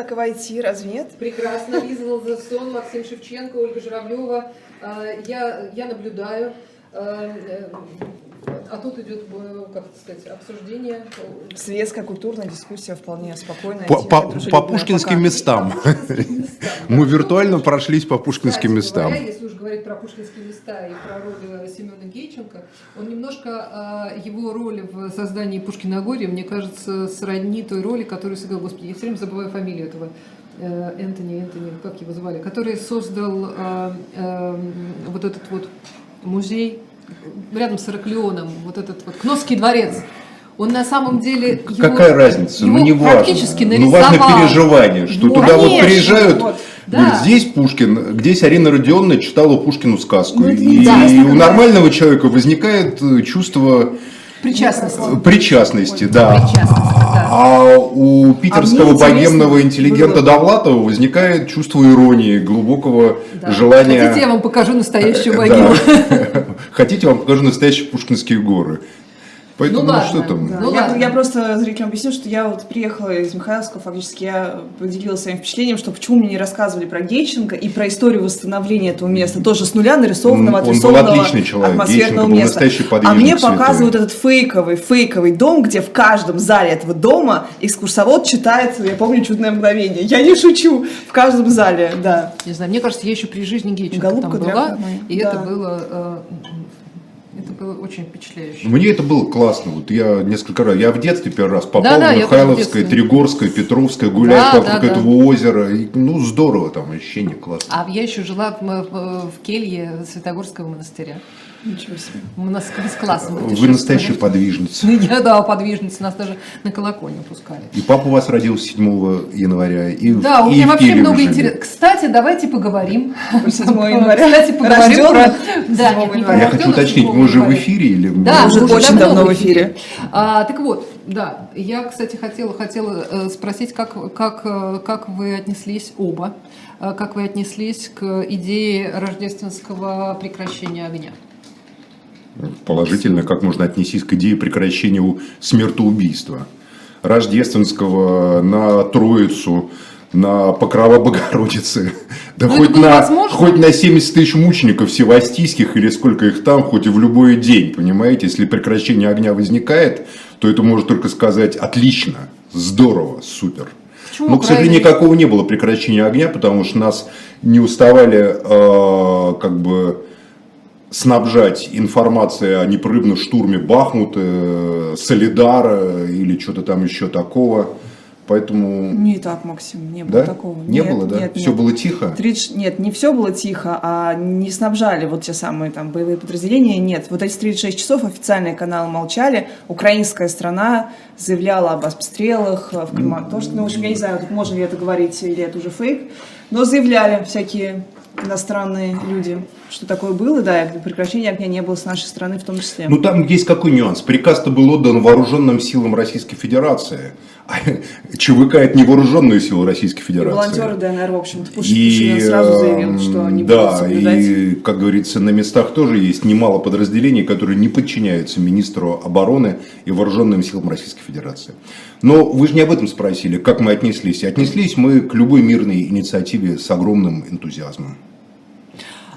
Так и войти, разве нет? Прекрасно. Лиза Лазерсон, Максим Шевченко, Ольга Журавлева. А, Я, я наблюдаю. А, э, А тут идет, э, как сказать, обсуждение. Светская культурная дискуссия вполне спокойная. По, по- по пушкинским местам. Мы виртуально прошлись по пушкинским местам. если говорить про пушкинские места и про роль э, Семена Гейченко, он немножко, а, его роль в создании Пушкина Горе, мне кажется, сродни той роли, которую сыграл, господи, я все время забываю фамилию этого э, Энтони, Энтони, как его звали, который создал а, эм, вот этот вот музей рядом с Ираклионом, вот этот вот Кносский дворец. Он на самом деле... его- Какая разница? его ну не важно. практически Ну важно нарисовал. переживание, что Вот. туда вот Конечно, приезжают, вот. Да. говорят, здесь Пушкин, здесь Арина Родионовна читала Пушкину сказку. Ну, и неинтересно, у когда- нормального человека возникает э, чувство Причастности. э, причастности, да. Причастности, да. А у питерского А богемного интеллигента было- Довлатова возникает чувство иронии, глубокого Да. желания... Хотите, я вам покажу настоящую Э, богему? да. Хотите, я вам покажу настоящие пушкинские горы. Поэтому, Ну ну, ладно, что там? Да, Ну я, ладно. я просто зрителям объясню, что я вот приехала из Михайловска, фактически я поделилась своим впечатлением, что почему мне не рассказывали про Гейченко и про историю восстановления этого места, тоже с нуля нарисованного, Он был отрисованного отличный человек. атмосферного Гейченко был места. а мне святой. показывают этот фейковый, фейковый дом, где в каждом зале этого дома экскурсовод читает, я помню, «Чудное мгновение». Я не шучу, в каждом зале, да. Не знаю, мне кажется, я еще при жизни Гейченко Голубка там была, и Да. это было, э, было очень впечатляюще. Мне это было классно. Вот я несколько раз, я в детстве первый раз попал я тоже в Михайловское. Тригорское, Петровское, гулять Да, вокруг да, да. этого озера. И, ну, здорово там, ощущение классно. А я еще жила в, в- в келье Святогорского монастыря. Ничего себе. Мы нас с классом Вы настоящая подвижница. Ну, Я, да, подвижница, нас даже на колокольню пускали. И папа у вас родился 7 января. И, в- Да, у меня вообще много интересного. Кстати, давайте поговорим. 7 января. Кстати, поговорим про... 7 Да, нет, не. Я хочу уточнить, 7 мы уже в эфире или... Да, уже мы очень давно в эфире. А, так вот, да, я, кстати, хотела, хотела э, спросить, как, как, э, как вы отнеслись оба, э, как вы отнеслись к идее рождественского прекращения огня? Положительно, как можно отнестись к идее прекращения смертоубийства. Рождественского на Троицу, на Покрова Богородицы, да Ну, хоть на, возможно? хоть на 70 тысяч мучеников севастийских или сколько их там, хоть и в любой день, понимаете? Если прекращение огня возникает, то это может только сказать отлично, здорово, супер. Почему Но, к сожалению, никакого не было прекращения огня, потому что нас не уставали э, как бы снабжать информацией о непрерывном штурме Бахмута, э, Солидара или что-то там еще такого. Поэтому, Не так, Максим, не было да? такого. Не Нет, было, да? нет, Все нет. было тихо. 30 Нет, не все было тихо, а не снабжали вот те самые там боевые подразделения. Нет, вот эти 36 часов официальные каналы молчали. Украинская страна заявляла об обстрелах э, в Краматорске. Ну, в общем, я не знаю, можно ли это говорить или это уже фейк. Но заявляли всякие иностранные люди, что такое было, да, и прекращения огня не было с нашей стороны в том числе. Ну там есть какой нюанс. Приказ-то был отдан вооруженным силам Российской Федерации. А ЧВК это не вооруженные силы Российской И Федерации. волонтеры ДНР, в общем-то, Пуш- И, Пушилин сразу заявил, эм, что не будут да, соблюдать. и, как говорится, на местах тоже есть немало подразделений, которые не подчиняются министру обороны и вооруженным силам Российской Федерации. Но вы же не об этом спросили, как мы отнеслись. Отнеслись мы к любой мирной инициативе с огромным энтузиазмом.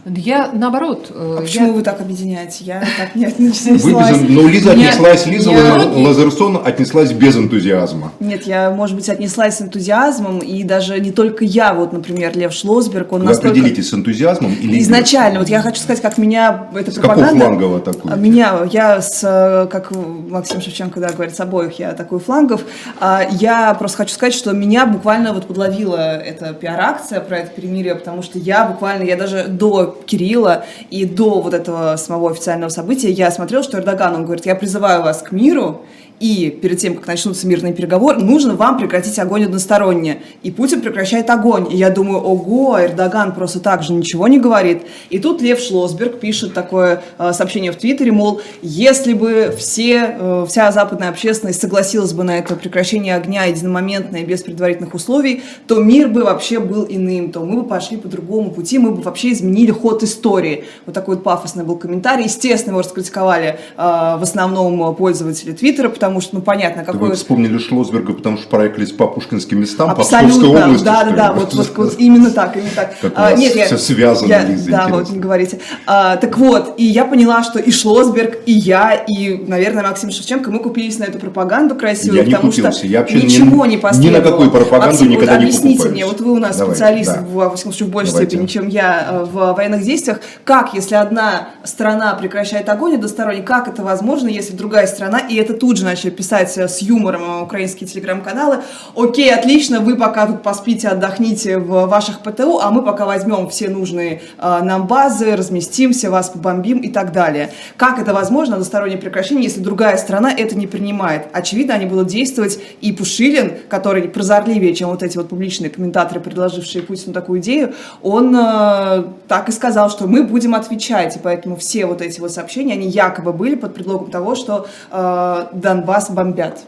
Я наоборот. э, А почему я- вы так объединяете? Я так не отнеслась. Вы без... Ну, Лиза отнеслась, Лиза я- Лазерсон отнеслась без энтузиазма. Нет, я, может быть, отнеслась с энтузиазмом, и даже не только я, вот, например, Лев Шлосберг, он Вы настолько... определитесь с энтузиазмом или? Изначально, вот я хочу сказать, как меня эта С какого пропаганда... фланга вы атакуете? А Меня, я с, э, как Максим Шевченко да, говорит, с обоих я атакую флангов. А, Я просто хочу сказать, что меня буквально вот подловила эта пиар-акция про это перемирие, потому что я буквально, я даже до Кирилла и до вот этого самого официального события, я смотрела, что Эрдоган, он говорит, я призываю вас к миру, и перед тем, как начнутся мирные переговоры, нужно вам прекратить огонь односторонне. И Путин прекращает огонь. И я думаю, ого, Эрдоган просто так же ничего не говорит. И тут Лев Шлосберг пишет такое э, сообщение в Твиттере, мол, если бы все, э, вся западная общественность согласилась бы на это прекращение огня единомоментное, без предварительных условий, то мир бы вообще был иным, то мы бы пошли по другому пути, мы бы вообще изменили ход истории. Вот такой вот пафосный был комментарий. Естественно, его раскритиковали э, в основном пользователи Твиттера, потому что, ну, понятно, какой... Вы вспомнили Шлосберга, потому что проехались по пушкинским местам, Абсолютно, по Псковской области. Да, да, да, вот, вот, вот именно так, именно так. Как а, нет, все я, связано, я, Да, интересно. вот, не говорите. А, так вот, и я поняла, что и Шлосберг, и я, и, наверное, Максим Шевченко, мы купились на эту пропаганду красивую, я потому купился. что я ничего не, не последовало. Ни на какую пропаганду Максим, никогда вот, не объясните мне, вот вы у нас Давайте, специалист, да. в, во всяком случае, в большей Давайте. степени, чем я э, в военных действиях, как, если одна страна прекращает огонь односторонний, как это возможно, если другая страна, и это тут же начали писать с юмором украинские телеграм-каналы, окей, отлично, вы пока тут поспите, отдохните в ваших ПТУ, а мы пока возьмем все нужные э, нам базы, разместимся, вас побомбим и так далее. Как это возможно, одностороннее прекращение, если другая страна это не принимает? Очевидно, они будут действовать, и Пушилин, который прозорливее, чем вот эти вот публичные комментаторы, предложившие Путину такую идею, он э, так и сказал, что мы будем отвечать, и поэтому все вот эти вот сообщения, они якобы были под предлогом того, что э, Донбасс бомбят.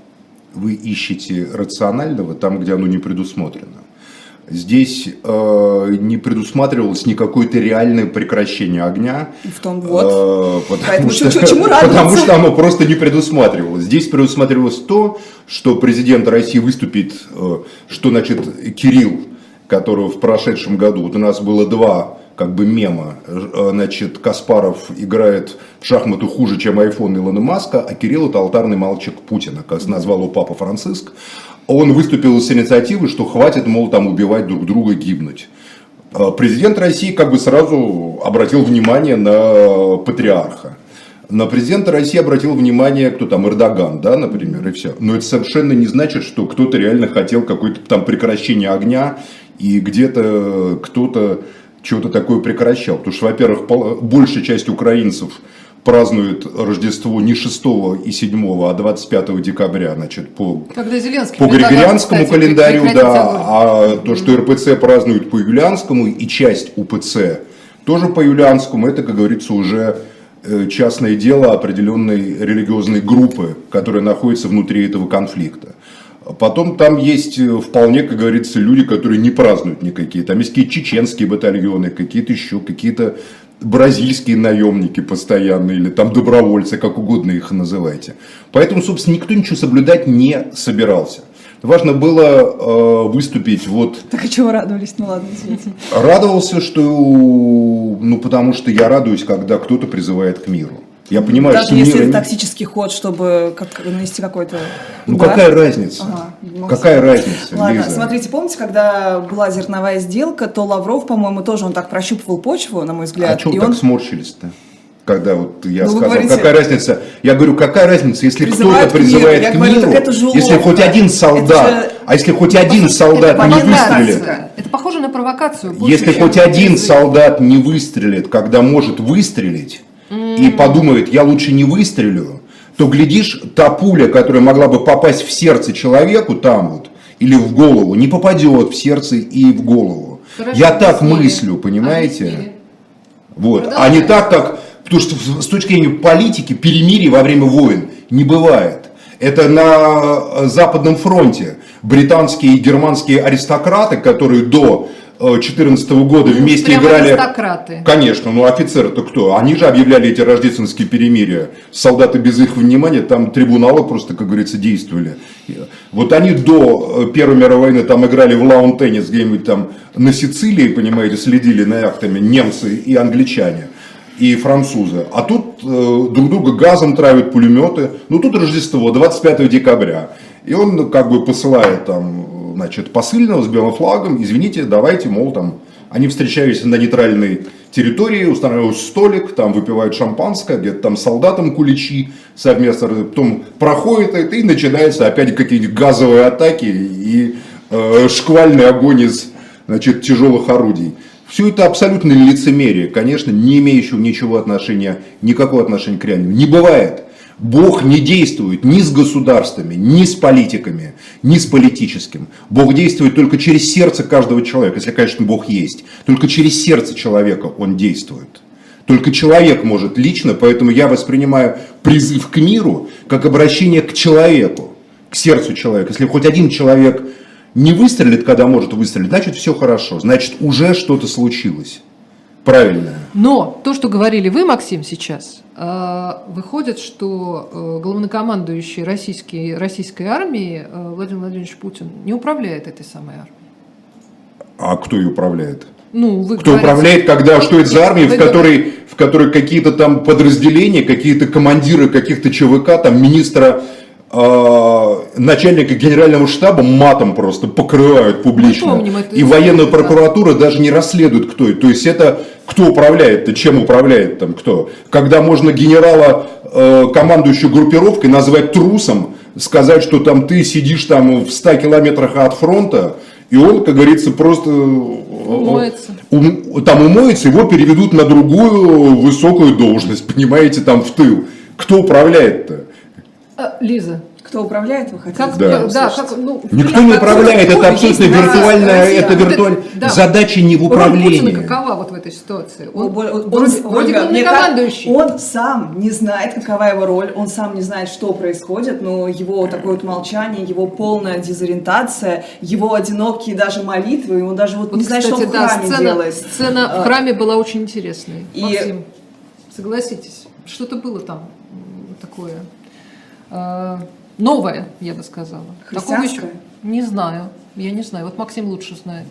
Вы ищете рационального там, где оно не предусмотрено. Здесь э, не предусматривалось никакое-то реальное прекращение огня. В том вот. Э, потому, Поэтому что, чему потому что оно просто не предусматривалось. Здесь предусматривалось то, что президент России выступит, э, что значит Кирилл, которого в прошедшем году, вот у нас было два как бы мема, э, значит, Каспаров играет в шахматы хуже, чем iPhone Илона Маска, а Кирилл это алтарный мальчик Путина, как назвал его папа Франциск он выступил с инициативой, что хватит, мол, там убивать друг друга, гибнуть. А президент России как бы сразу обратил внимание на патриарха. На президента России обратил внимание, кто там, Эрдоган, да, например, и все. Но это совершенно не значит, что кто-то реально хотел какое-то там прекращение огня, и где-то кто-то что-то такое прекращал. Потому что, во-первых, большая часть украинцев празднует Рождество не 6 и 7, а 25 декабря, значит, по, Когда Зеленский по Григорианскому кстати, календарю, да, а то, что РПЦ празднует по Юлианскому и часть УПЦ тоже по Юлианскому, это, как говорится, уже э, частное дело определенной религиозной группы, которая находится внутри этого конфликта. Потом там есть э, вполне, как говорится, люди, которые не празднуют никакие. Там есть какие-то чеченские батальоны, какие-то еще, какие-то бразильские наемники постоянные, или там добровольцы, как угодно их называйте. Поэтому, собственно, никто ничего соблюдать не собирался. Важно было э, выступить вот... Так а чего радовались? Ну ладно, извините. Радовался, что... Ну, потому что я радуюсь, когда кто-то призывает к миру. Я понимаю, Даже что если это тактический ход, чтобы как, нанести какой-то... Ну да? какая разница? Ага, какая разница, Ладно, Лиза? смотрите, помните, когда была зерновая сделка, то Лавров, по-моему, тоже он так прощупывал почву, на мой взгляд. А что и так он... сморщились-то? Когда вот я Ну, сказал, говорите- какая разница? Я говорю, какая разница, если кто-то Призывают к миру. призывает к говорю, миру, так это же если хоть один солдат, же- а если хоть один солдат это не выстрелит, Это похоже на провокацию. если чем хоть один призыв. солдат не выстрелит, когда может выстрелить, и подумает, я лучше не выстрелю, то, глядишь, та пуля, которая могла бы попасть в сердце человеку там вот, или в голову, не попадет в сердце и в голову. Хорошо, я так объяснили. мыслю, понимаете? Объяснили. Вот. А Продолжаем. не так, как... Потому что с точки зрения политики перемирий во время войн не бывает. Это на э, Западном фронте британские и германские аристократы, которые до 2014 года вместе Прямо играли... аристократы. Конечно, ну офицеры-то кто? Они же объявляли эти рождественские перемирия. Солдаты без их внимания, там трибуналы просто, как говорится, действовали. Вот они до э, Первой мировой войны там играли в лаун-теннис где-нибудь там на Сицилии, понимаете, следили на яхтами немцы и англичане и французы. А тут э, друг друга газом травят пулеметы. Ну тут Рождество, 25 декабря. И он как бы посылает там, значит, посыльного с белым флагом. Извините, давайте, мол, там, они встречаются на нейтральной территории, устанавливают столик, там выпивают шампанское, где-то там солдатам куличи совместно, потом проходит это и начинается опять какие-нибудь газовые атаки и э, шквальный огонь из значит, тяжелых орудий. Все это абсолютно лицемерие, конечно, не имеющего ничего отношения, никакого отношения к реальному. Не бывает. Бог не действует ни с государствами, ни с политиками, ни с политическим. Бог действует только через сердце каждого человека, если, конечно, Бог есть. Только через сердце человека Он действует. Только человек может лично, поэтому я воспринимаю призыв к миру как обращение к человеку, к сердцу человека. Если хоть один человек не выстрелит, когда может выстрелить, значит все хорошо, значит уже что-то случилось. Правильное. Но то, что говорили вы, Максим, сейчас, э, выходит, что э, главнокомандующий российский, российской армии э, Владимир Владимирович Путин не управляет этой самой армией. А кто ее управляет? Ну, вы Кто говорите- управляет, когда, что это за армия, в которой, в которой какие-то там подразделения, какие-то командиры каких-то ЧВК, там министра, начальника генерального штаба матом просто покрывают публично. Мы помним эту И историю, военная да. прокуратура даже не расследует, кто это. То есть это кто управляет-то, чем управляет там кто. Когда можно генерала, э, командующего группировкой, назвать трусом, сказать, что там ты сидишь там в 100 километрах от фронта, и он, как говорится, просто... э, Умоется. ум- там умоется, его переведут на другую высокую должность, понимаете, там в тыл. Кто управляет-то? А, Лиза, Кто управляет, вы хотите? как, Да. да, как, ну, Никто не управляет, это абсолютно виртуальная, Россия? это Вот виртуальная да. задача не в Роль управлении. какова вот в этой ситуации? Он, Он, он- вроде, вроде как мне главнокомандующий. Он сам не знает, какова его роль, он сам не знает, что происходит, но его такое вот молчание, его полная дезориентация, его одинокие даже молитвы, он даже вот, Вот, не знает, кстати, что в да, храме сцена, делает. сцена А, в храме была очень интересной. И- Максим, согласитесь, что-то было там такое новое, я бы сказала. Такого еще не знаю. Я не знаю. Вот Максим лучше знает.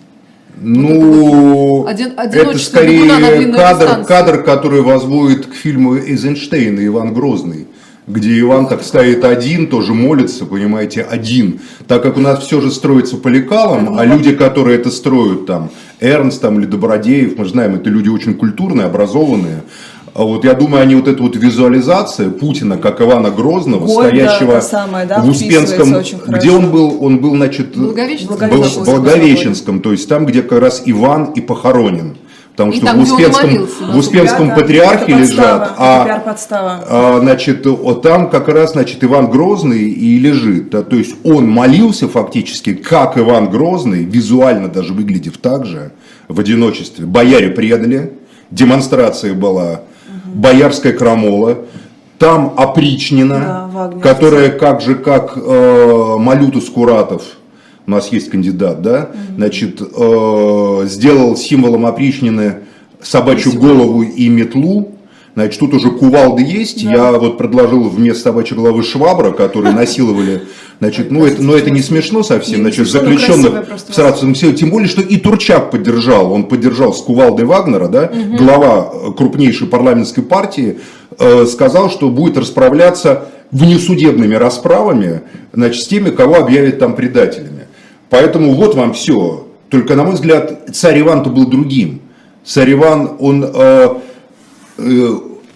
Ну, Один- это бегуна на скорее кадр, кадр, который возводит к фильму Эйзенштейна «Иван Грозный», где Иван так стоит один, тоже молится, понимаете, один. Так как у нас все же строится по лекалам, а люди, которые это строят, там, Эрнст там, или Добродеев, мы же знаем, это люди очень культурные, образованные. А вот я думаю, они вот эту вот визуализация Путина как Ивана Грозного, Гольда, стоящего самая, да, в Успенском, где он был, он был, значит, Благовещенском. Благовещенском. Благовещенском, то есть там, где как раз Иван и похоронен. Потому И что там, в Успенском, молился, в да. Успенском Ребята, патриархе это лежат, подстава, а, а, значит, вот там как раз, значит, Иван Грозный и лежит. Да, то есть он молился фактически, как Иван Грозный, визуально даже выглядев так же, в одиночестве. Бояре предали, демонстрация была, боярская крамола, там опричнина, Да, которая как же, как э, Малютус Куратов, у нас есть кандидат, да, значит, э, сделал символом опричнины собачью голову и метлу, Значит, тут уже кувалды есть. Я вот предложил вместо собачьей головы швабра, которые насиловали. Значит, ну это, но это не смешно совсем. Значит, заключенных в Саратовском селе. Тем более, что и Турчак поддержал. Он поддержал с кувалдой Вагнера, да, глава э, крупнейшей парламентской партии, э, сказал, что будет расправляться внесудебными расправами значит, с теми, кого объявят там предателями. Поэтому вот вам все. Только, на мой взгляд, царь Иван-то был другим. Царь Иван, он, э,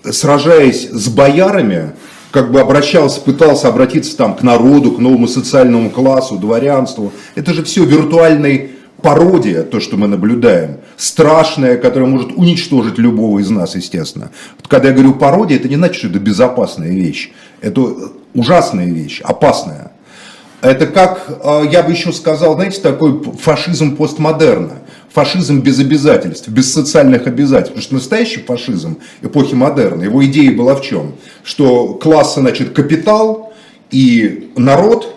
сражаясь с боярами, как бы обращался, пытался обратиться там к народу, к новому социальному классу, дворянству. Это же все виртуальной пародия, то, что мы наблюдаем. Страшная, которая может уничтожить любого из нас, естественно. Когда я говорю пародия, это не значит, что это безопасная вещь. Это ужасная вещь, опасная. Это как, э, я бы еще сказал, знаете, такой фашизм постмодерна. Фашизм без обязательств, без социальных обязательств. Потому что настоящий фашизм эпохи модерна, его идея была в чем? Что класса, значит, капитал и народ,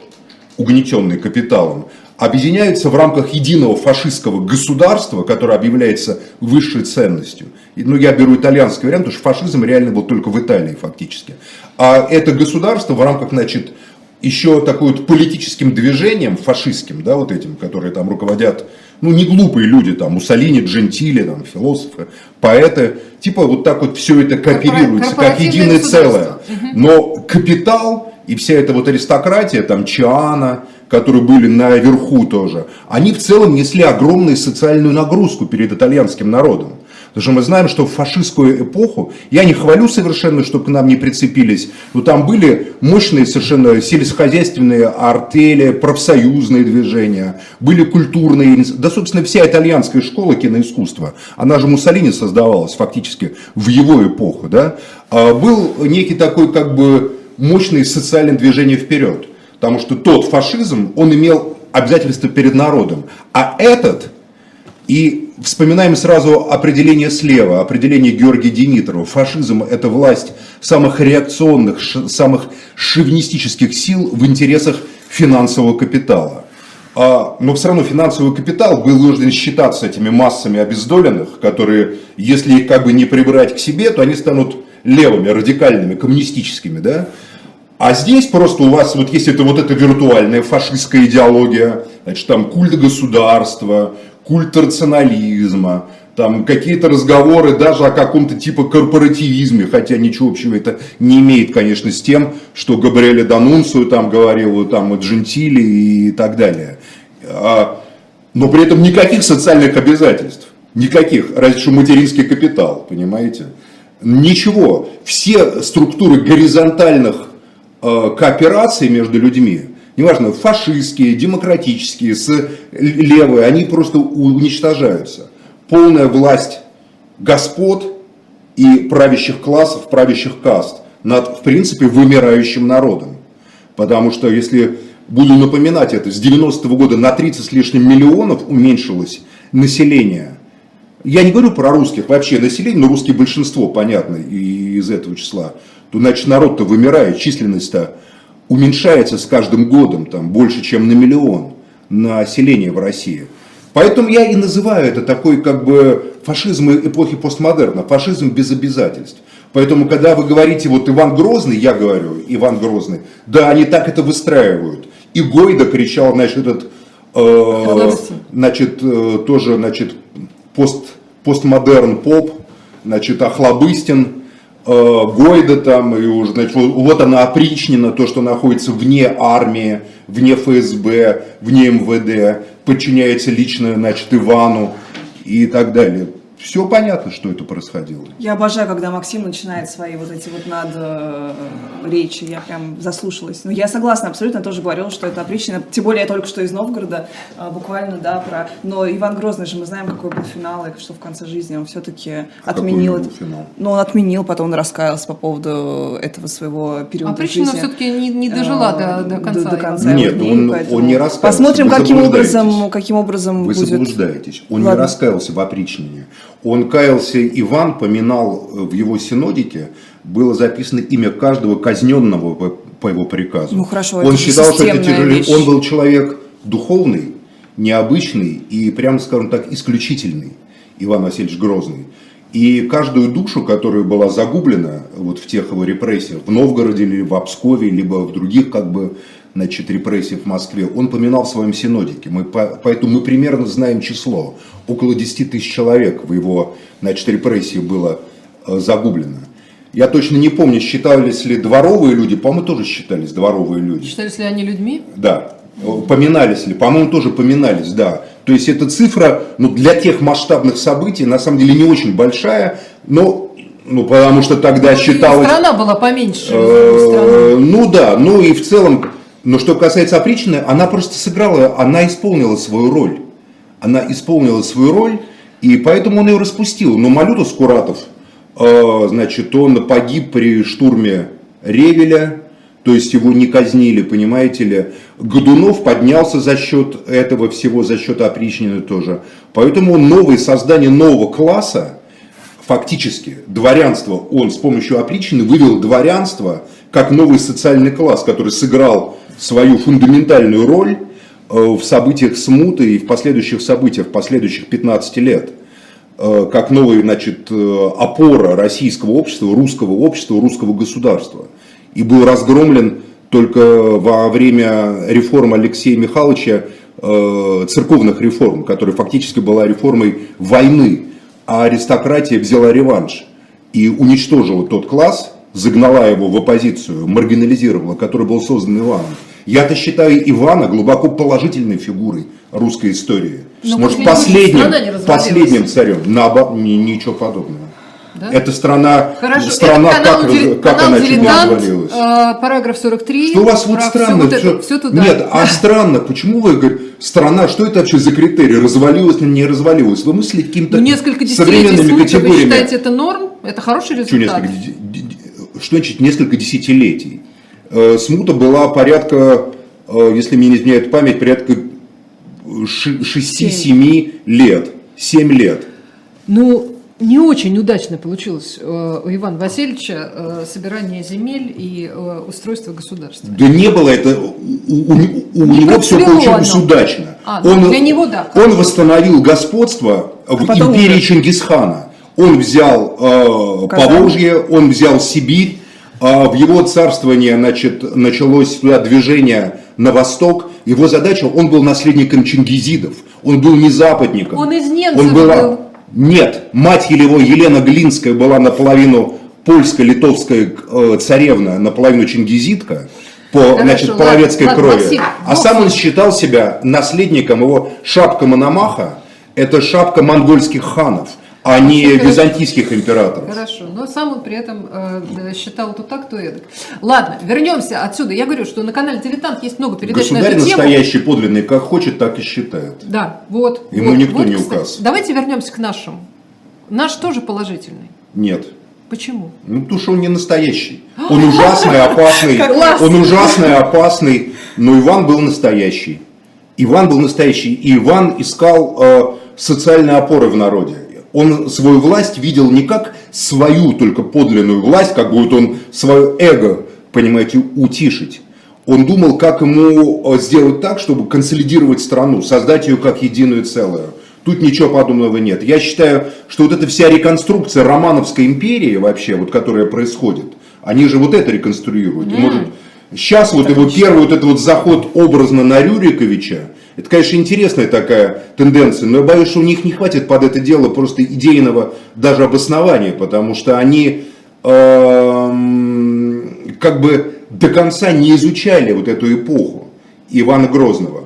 угнетенный капиталом, объединяются в рамках единого фашистского государства, которое объявляется высшей ценностью. Ну, я беру итальянский вариант, потому что фашизм реально был только в Италии фактически. А это государство в рамках, значит, еще такой вот политическим движением фашистским, да, вот этим, которые там руководят, ну, не глупые люди, там, Муссолини, Джентили, там, философы, поэты, типа вот так вот все это кооперируется, как единое целое. Но капитал и вся эта вот аристократия, там, Чиана, которые были наверху тоже, они в целом несли огромную социальную нагрузку перед итальянским народом. Потому что мы знаем, что в фашистскую эпоху, я не хвалю совершенно, чтобы к нам не прицепились, но там были мощные совершенно сельскохозяйственные артели, профсоюзные движения, были культурные, да, собственно, вся итальянская школа киноискусства, она же Муссолини создавалась фактически в его эпоху, да, А был некий такой как бы мощное социальное движение вперед. Потому что тот фашизм, он имел обязательства перед народом. А этот, и вспоминаем сразу определение слева, определение Георгия Димитрова. Фашизм – это власть самых реакционных, самых шовинистических сил в интересах финансового капитала. А, но все равно финансовый капитал был вынужден считаться этими массами обездоленных, которые, если их как бы не прибрать к себе, то они станут левыми, радикальными, коммунистическими, да? А здесь просто у вас вот есть это вот эта виртуальная фашистская идеология, значит, там культ государства, культ рационализма, там какие-то разговоры даже о каком-то типа корпоративизме, хотя ничего общего это не имеет, конечно, с тем, что Габриэле Данунцию там говорил, там Джентили и так далее. А, но при этом никаких социальных обязательств, никаких, разве что материнский капитал, понимаете? Ничего, все структуры горизонтальных э, коопераций между людьми, неважно, фашистские, демократические, с левые, они просто уничтожаются полная власть господ и правящих классов, правящих каст над, в принципе, вымирающим народом. Потому что, если буду напоминать это, с 90-го года на 30 с лишним миллионов уменьшилось население. Я не говорю про русских, вообще население, но русские большинство, понятно, и из этого числа. То, значит, народ-то вымирает, численность-то уменьшается с каждым годом, там, больше, чем на миллион населения в России. Поэтому я и называю это такой как бы фашизм эпохи постмодерна, фашизм без обязательств. Поэтому, когда вы говорите, вот Иван Грозный, я говорю, Иван Грозный, да, они так это выстраивают. И Гойда кричал, значит, этот, э, значит, э, тоже, значит, пост, постмодерн поп, значит, Охлобыстин, Гойда там, и уже, значит, вот, вот она опричнена, то, что находится вне армии, вне ФСБ, вне МВД подчиняется лично, значит, Ивану и так далее все понятно, что это происходило. Я обожаю, когда Максим начинает свои вот эти вот над э, речи, я прям заслушалась. Но ну, я согласна, абсолютно тоже говорила, что это опричнина, тем более я только что из Новгорода, э, буквально, да, про... Но Иван Грозный же, мы знаем, какой был финал, и что в конце жизни он все-таки а отменил... Какой финал? Ну, он отменил, потом он раскаялся по поводу этого своего периода Опричнина жизни. все-таки не, не дожила э, до, до конца. До, до конца Нет, он, поэтому... он не раскаялся. Посмотрим, Вы каким образом, каким образом Вы будет... заблуждаетесь. Он Ладно. не раскаялся в опричнине. Он каялся, Иван поминал э, в его синодике, было записано имя каждого казненного по, по его приказу. Ну хорошо, он это считал, что это тяжелее. вещь. Он был человек духовный, необычный и, прямо скажем так, исключительный, Иван Васильевич Грозный. И каждую душу, которая была загублена вот в тех его репрессиях, в Новгороде или в Пскове, либо в других как бы значит, репрессий в Москве, он поминал в своем синодике. Мы, поэтому мы примерно знаем число. Около 10 тысяч человек в его значит, репрессии было э, загублено. Я точно не помню, считались ли дворовые люди, по-моему, тоже считались дворовые люди. Считались ли они людьми? Да. Поминались ли? По-моему, тоже поминались, да. То есть эта цифра, ну, для тех масштабных событий, на самом деле, не очень большая, но ну, потому что тогда Ну, считалось... Страна была поменьше. Э. Ну да, ну и в целом, но что касается опричнины, она просто сыграла, она исполнила свою роль. Она исполнила свою роль, и поэтому он ее распустил. Но Малюта Скуратов, э, значит, он погиб при штурме Ревеля, то есть его не казнили, понимаете ли. Годунов поднялся за счет этого всего, за счет опричнины тоже. Поэтому новое создание нового класса, фактически дворянство, он с помощью опричнины вывел дворянство как новый социальный класс, который сыграл свою фундаментальную роль э, в событиях смуты и в последующих событиях, последующих 15 лет, э, как новая значит, э, опора российского общества, русского общества, русского государства. И был разгромлен только во время реформ Алексея Михайловича церковных реформ, которая фактически была реформой войны, а аристократия взяла реванш и уничтожила тот класс, загнала его в оппозицию, маргинализировала, который был создан Иваном. Я-то считаю Ивана глубоко положительной фигурой русской истории. Но Может, после него последним, последним царем. Наоборот, ни- ничего подобного. Да? Эта страна, Хорошо, страна это канал, как, Дил- как канал она чуть не развалилась? э, параграф 43. Что у вас вот странно? Все, вот это, все туда. Нет, а странно, почему вы говорите, страна, что это вообще за критерий? Развалилась или не развалилась? Вы мыслите каким-то Ну, несколько современными вы категориями? считаете это норм? Это хороший Что, результат? несколько, ди- ди- что значит несколько десятилетий? Э, Смута была порядка, э, если мне не изменяет память, порядка 6-7 лет. 7 лет. Ну, не очень удачно получилось э, у Ивана Васильевича собирание земель и устройство государства. Да не было это, у, у- у Не него все получилось оно. удачно. А, ну, для него да, Он восстановил господство в потом империи уже- Чингисхана. Он взял э. Поволжье, он взял Сибирь. А в его царствование значит, началось туда движение на восток. Его задача, он был наследником чингизидов. Он был не западником. Он из немцев Он была- был. Нет, мать его Елена Глинская была наполовину польско-литовская э, царевна, наполовину чингизитка по Хорошо, значит, половецкой ладно, крови. Максим, а сам он считал себя наследником его шапка Мономаха. Это шапка монгольских ханов, а не Хорошо. византийских императоров. Хорошо, но сам он при этом э, считал то так, то эдак. Ладно, вернемся отсюда. Я говорю, что на канале «Дилетант» есть много передач на Государь эту тему. настоящий, подлинный, как хочет, так и считает. Да, вот. Ему вот, никто вот, не кстати. указ. Давайте вернемся к нашему. Наш тоже положительный. Нет. Почему? Ну, потому что он не настоящий. Он ужасный, опасный. Он ужасный, опасный. Но Иван был настоящий. Иван был настоящий. И Иван искал э, социальные опоры в народе. Он свою власть видел не как свою только подлинную власть, как будет он свое эго, понимаете, утишить. Он думал, как ему э, сделать так, чтобы консолидировать страну, создать ее как единую целую. Тут ничего подобного нет. Я считаю, что вот эта вся реконструкция Романовской империи вообще, вот, которая происходит, они же вот это реконструируют. И, Может, сейчас вот его первый вот этот вот заход образно на Рюриковича, это, конечно, интересная такая тенденция, но я боюсь, что у них не хватит под это дело просто идейного даже обоснования, потому что они эм, как бы до конца не изучали вот эту эпоху Ивана Грозного.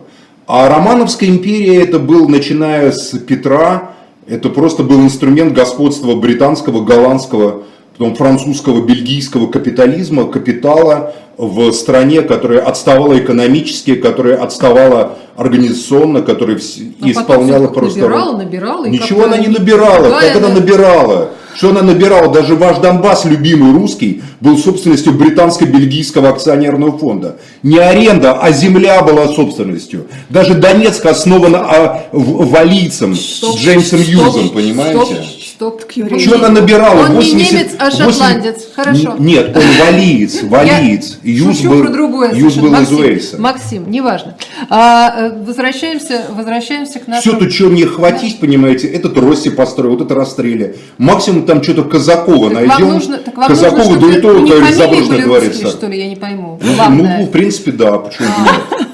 А Романовская империя это был, начиная с Петра, это просто был инструмент господства британского, голландского, потом французского, бельгийского капитализма, капитала в стране, которая отставала экономически, которая отставала организационно, которая А исполняла просто... набирала, набирала, Ничего она не набирала. Как она набирала? Что она набирала? Даже ваш Донбасс, любимый русский, был собственностью британско-бельгийского акционерного фонда. Не аренда, а земля была собственностью. Даже Донецк основан а, валийцем Джеймсом Юзом, понимаете? Стоп, стоп. Юрий. Что она набирала? Он не 80 немец, а 80 шотландец. Хорошо. Н- Нет, он валиец, валиец. Юз был, про другое. Юз совершенно. был из Максим, Уэльса. Максим, неважно. А, э, возвращаемся, возвращаемся к Все нашему... то, что мне хватить, понимаете, этот Росси построил, вот это расстреляли. Максимум там что-то Казакова Так вам найдем. нужно, так вам Казакова, нужно, да и то, говорит, были дворец. что ли, я не пойму. Ну, ну, в принципе, да, почему бы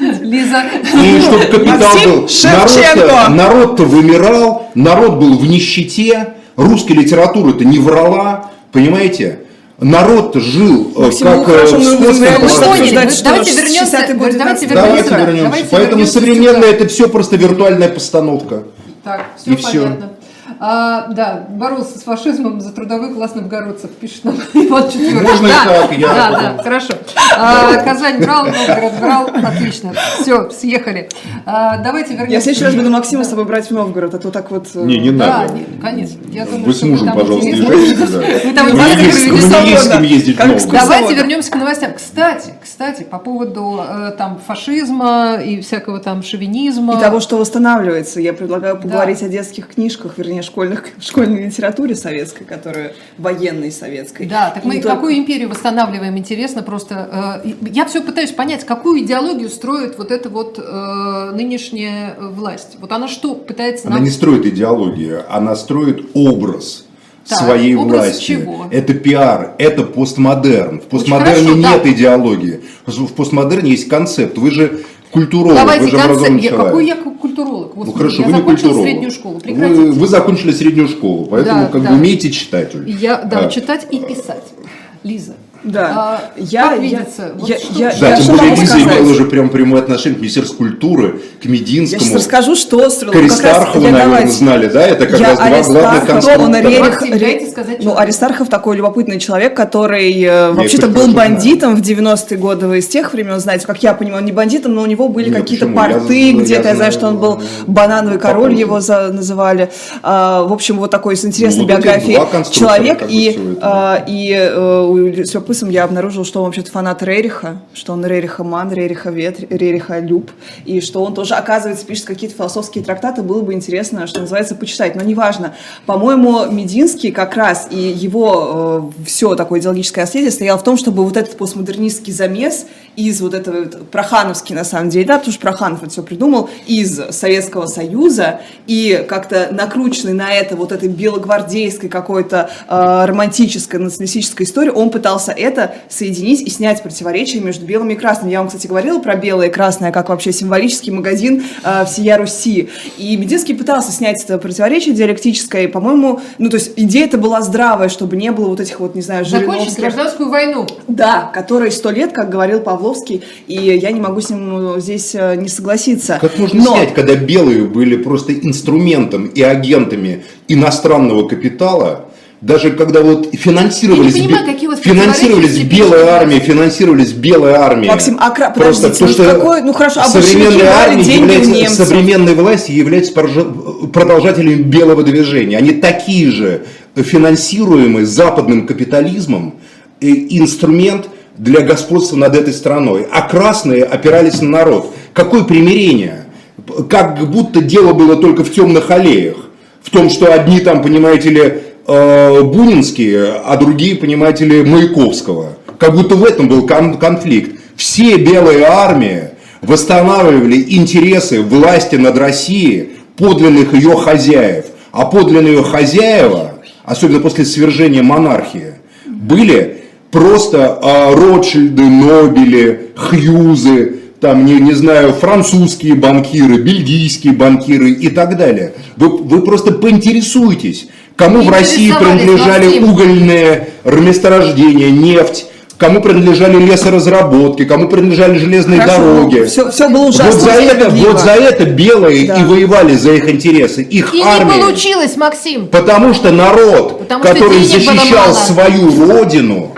нет. Лиза, И чтобы капитал был... Народ-то, народ-то вымирал, народ был в нищете, русская литература-то не врала, понимаете? Народ-то жил э, Максим, как ну, хорошо, э, в что Давайте 60-е вернемся, давайте 19 Давайте Давайте вернемся. Поэтому вернемся современное сюда. это все просто виртуальная постановка. Так, все И понятно. А, да, боролся с фашизмом за трудовых класс новгородцев, пишет нам Иван Четвертый. Можно и да, так, я Да, потом. да, хорошо. А, Казань брал, Новгород брал, отлично. Все, съехали. А, давайте вернемся. Я в следующий раз буду Максима Да. с собой брать в Новгород, а то так вот... э, Не, не Да, надо. не, конечно. Я думаю, Вы с что мужем, там пожалуйста, езжайте туда. Вы там не ездить в Новгород. Давайте вернемся к новостям. Кстати, кстати, по поводу э, там фашизма и всякого там шовинизма. И того, что восстанавливается. Я предлагаю поговорить о детских книжках, вернее, школьных, школьной литературе советской, которая военной советской. Да, так И мы только- какую империю восстанавливаем, интересно просто. э, я все пытаюсь понять, какую идеологию строит вот эта вот э, нынешняя власть. Вот она что пытается Она нам... не строит идеологию, она строит образ Так, своей образ власти. чего? Это пиар, это постмодерн. В постмодерне хорошо, нет да. идеологии. В постмодерне есть концепт. Вы же культуролог, Давайте вы же образованный Я- человек. какой я культуролог? Ну Господи, хорошо, я вы не культуролог. среднюю школу. Вы, Прекратите. вы закончили среднюю школу, поэтому Да, как да. бы умеете читать. Я, да, А. читать и писать. Лиза. Да. а, я, как я- видится? Вот я- что- я- Да, я тем более Лиза имела уже прям прямое отношение к Министерству культуры, к Я Мединскому. сейчас расскажу, что. К Ну, как раз Аристархову, я наверное, давайте- знали, да? Это как я раз два главных Аристархова, он конструктора. Рерих, Максим, Ре- дайте сказать ну. Аристархов такой любопытный человек, который э, вообще-то был тоже знаю. бандитом в 90-е годы, вы из тех времен знаете, как я понимаю, он не бандитом, но у него были Нет, какие-то почему? Я порты знаю, я где-то, я знаю, знаю, что он был банановый король, его за- называли. А, в общем, вот такой с интересной Ну, вот эти биографией человек, и, а, и э, у Любопытством я обнаружила, что он вообще-то фанат Рериха, что он Рериха Ман, Рериха Вет, Рериха Люб, и что он тоже, оказывается, пишет какие-то философские трактаты. Было бы интересно, что называется, почитать. Но неважно. По-моему, Мединский как раз и его э, все такое идеологическое наследие стояло в том, чтобы вот этот постмодернистский замес из вот этого вот, Прохановский, на самом деле, да, потому что Проханов это все придумал, из Советского Союза, и как-то накрученный на это вот этой белогвардейской какой-то э, романтической, националистической истории, он пытался это соединить и снять противоречия между белым и красным. Я вам, кстати, говорила про белое и красное, как вообще символический магазин э, всея Руси. И Мединский пытался снять это противоречие диалектическое, и, по-моему, ну, то есть идея это была здравая, чтобы не было вот этих вот, не знаю, Закончить гражданскую войну. Да, которой сто лет, как говорил Павловский, и я не могу с ним э, здесь э, не согласиться. Как можно Но... снять, когда белые были просто инструментом и агентами иностранного капитала, даже когда вот финансировались, Я не понимаю, какие вот финансировались белая армия, финансировались белая армия. Максим, а кра... Просто то, что какой, ну хорошо, а современная армия является, современной власти является продолжателями белого движения. Они такие же финансируемые западным капитализмом инструмент для господства над этой страной. А красные опирались на народ. Какое примирение? Как будто дело было только в темных аллеях. В том, что одни там, понимаете ли, э, Бунинские, а другие, понимаете ли, Маяковского. Как будто в этом был кон- конфликт. Все белые армии восстанавливали интересы власти над Россией, подлинных ее хозяев. А подлинные ее хозяева, особенно после свержения монархии, были просто э, Ротшильды, Нобели, Хьюзы, там, не, не знаю, французские банкиры, бельгийские банкиры и так далее. Вы, вы просто поинтересуйтесь, кому в России принадлежали угольные месторождения, нефть, кому принадлежали лесоразработки, кому принадлежали железные Хорошо, дороги. Все, все было ужасно. Вот за, это, вот за это белые да. и воевали за их интересы. Их и армия. не получилось, Максим. Потому что народ, Потому который что защищал свою родину,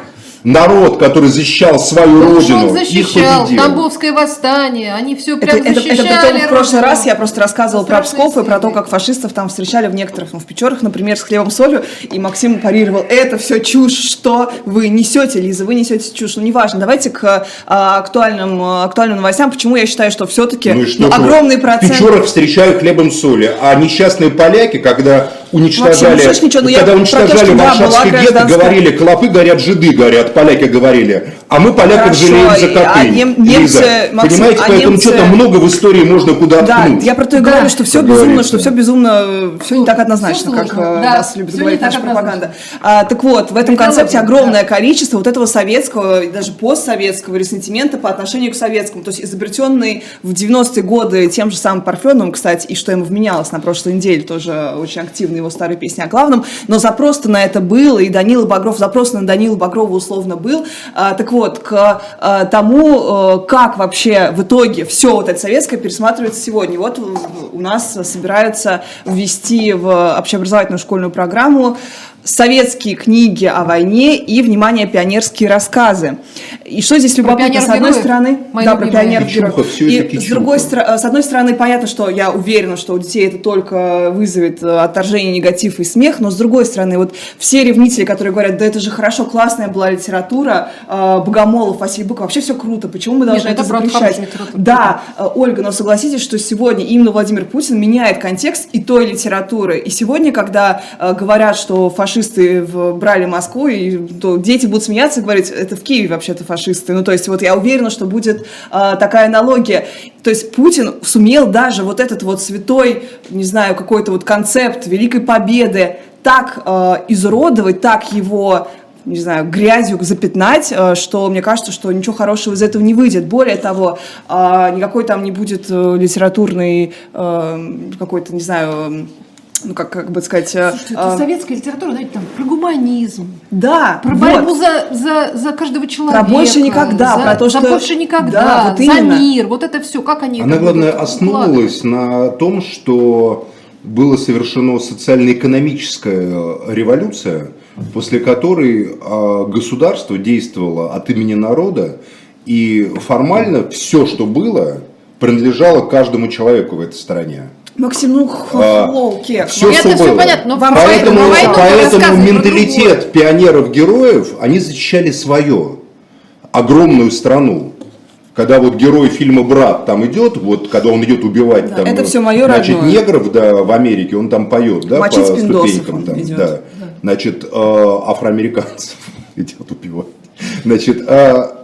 народ, который защищал свою ну, родину, он защищал, их Тамбовское восстание, они все прям это, защищали. Это, это, это в прошлый раз я просто рассказывала про Псков и про то, как фашистов там встречали в некоторых, ну, в Печорах, например, с хлебом солью, и Максим парировал, это все чушь, что вы несете, Лиза, вы несете чушь. Ну, неважно, давайте к а, актуальным, актуальным новостям, почему я считаю, что все-таки ну, ну, огромный процент... В Печорах встречают хлебом солью, а несчастные поляки, когда уничтожали, Максим, ничего, когда уничтожали то, Варшавский гетто, говорили, клопы горят, жиды горят, поляки говорили. А мы поляков Хорошо, жалеем за коты. А нем, немцы, Лиза, Максим, понимаете, а поэтому немцы... что-то много в истории можно куда да, ткнуть. я про то и говорю, что все безумно, говорится. что все безумно, все не так однозначно, как да, нас любит говорить наша пропаганда. А, так вот, в этом концепте огромное количество вот этого советского, даже постсоветского ресентимента по отношению к советскому, то есть изобретенный в 90-е годы тем же самым Парфеновым, кстати, и что ему вменялось на прошлой неделе, тоже очень активно его старые песни о главном, но запрос на это был, и Данила Багров, запрос на Данила Багрова условно был. А, так вот, к а, тому, э, как вообще в итоге все вот это советское пересматривается сегодня. Вот у нас собираются ввести в общеобразовательную школьную программу советские книги о войне и, внимание, пионерские рассказы. И что здесь любопытно, с одной стороны, Мои да, про пионеров героев. И с другой стороны, с одной стороны, понятно, что я уверена, что у детей это только вызовет э, отторжение, негатив и смех, но с другой стороны, вот все ревнители, которые говорят, да это же хорошо, классная была литература, э, Богомолов, Василий Быков, вообще все круто, почему мы должны Нет, это, это запрещать? Да, э, Ольга, но согласитесь, что сегодня именно Владимир Путин меняет контекст и той литературы. И сегодня, когда говорят, что фашисты брали Москву, и то дети будут смеяться и говорить, это в Киеве вообще-то фашисты. Ну, то есть, вот я уверена, что будет э, такая аналогия. То есть, Путин сумел даже вот этот вот святой, не знаю, какой-то вот концепт Великой Победы так э, изуродовать, так его не знаю, грязью запятнать, э, что мне кажется, что ничего хорошего из этого не выйдет. Более того, никакой там не будет э, литературный какой-то, не знаю, ну как, как бы сказать... Э, Слушайте, это а... советская литература, знаете, там, про гуманизм. Да, Про вот. борьбу за, за, за каждого человека. Про больше никогда, за, про то, что... За больше никогда, да, вот за мир, вот это все, как они... Она, главное, основывалась на том, что была совершена социально-экономическая революция, после которой государство действовало от имени народа, и формально все, что было, принадлежало каждому человеку в этой стране. Максим, ну, А, хлоу, кек. Всё, Это было. понятно, но Вам Поэтому, про войну поэтому менталитет пионеров-героев, они защищали свое, огромную страну. Когда вот герой фильма «Брат» там идет, вот когда он идет убивать Да, там, это всё моё значит, родное. негров да, в Америке, он там поет, да, Мочить по ступенькам там, идет. да. Значит, э, афроамериканцев идет убивать. Значит, а,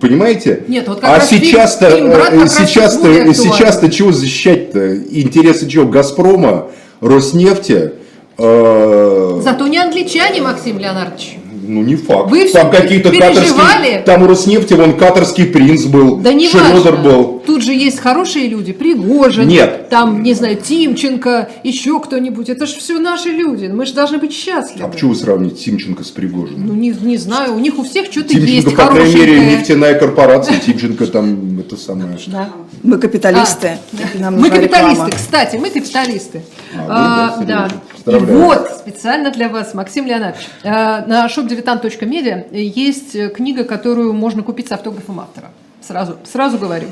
Понимаете? Нет, вот как а сейчас-то, э, сейчас-то, сейчас-то чего защищать-то? Интересы чего? Газпрома, Роснефти? э, Зато не англичане, Максим Леонардович. Ну, не факт. Вы там какие-то каторские... Там у Роснефти вон каторский принц был, Да не Шрёдер важно. был. Тут же есть хорошие люди, Пригожин, Нет. там, не знаю, Тимченко, еще кто-нибудь. Это же все наши люди. Мы же должны быть счастливы. А почему вы сравните Тимченко с Пригожиным? Ну, не, не знаю, у них у всех что-то Тимченко, есть по крайней мере, нефтяная корпорация, Тимченко там это самое. Да. Мы капиталисты. и нам А, Мы капиталисты, реклама. кстати, мы капиталисты. А, вы, да, Поздравляю. вот, специально для вас, Максим Леонардович, э, на shop19.media есть книга, которую можно купить с автографом автора. Сразу, сразу говорю.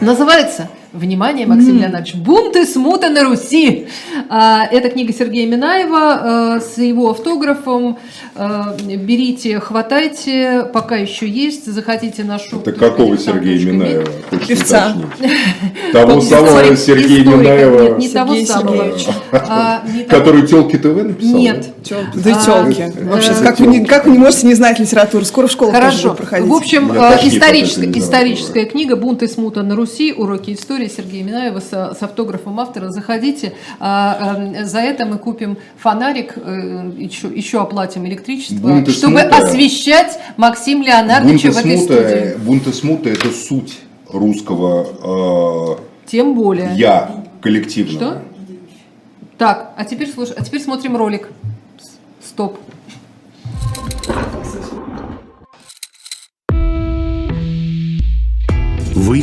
Называется, внимание, Максим Леонардович, «Бунт и смута на Руси». А, Это книга Сергея Минаева э, с его автографом. Э, Берите, хватайте, пока еще есть. Заходите на шоу. Это какого Сергея Минаева? Певца. Того самого Сергея. Минаева, Нет, не того самого. А, который Телки ТВ написал? Нет. Да А, тёлки. Вообще, э, как вы, не, можете не знать литературу? Скоро в школу тоже проходить. В общем, э, историческая, книга «Бунт и смута на Руси. Уроки истории» Сергея Минаева с, с автографом автора. Заходите. А, э, За это мы купим фонарик, э, еще, еще оплатим электричество, «Бунт и чтобы смута». освещать Максим Леонардовича в этой смута, студии. бунт и смута это суть русского Тем более. э, я коллективного. Что? Так, а теперь слушай, а теперь смотрим ролик. Стоп. Вы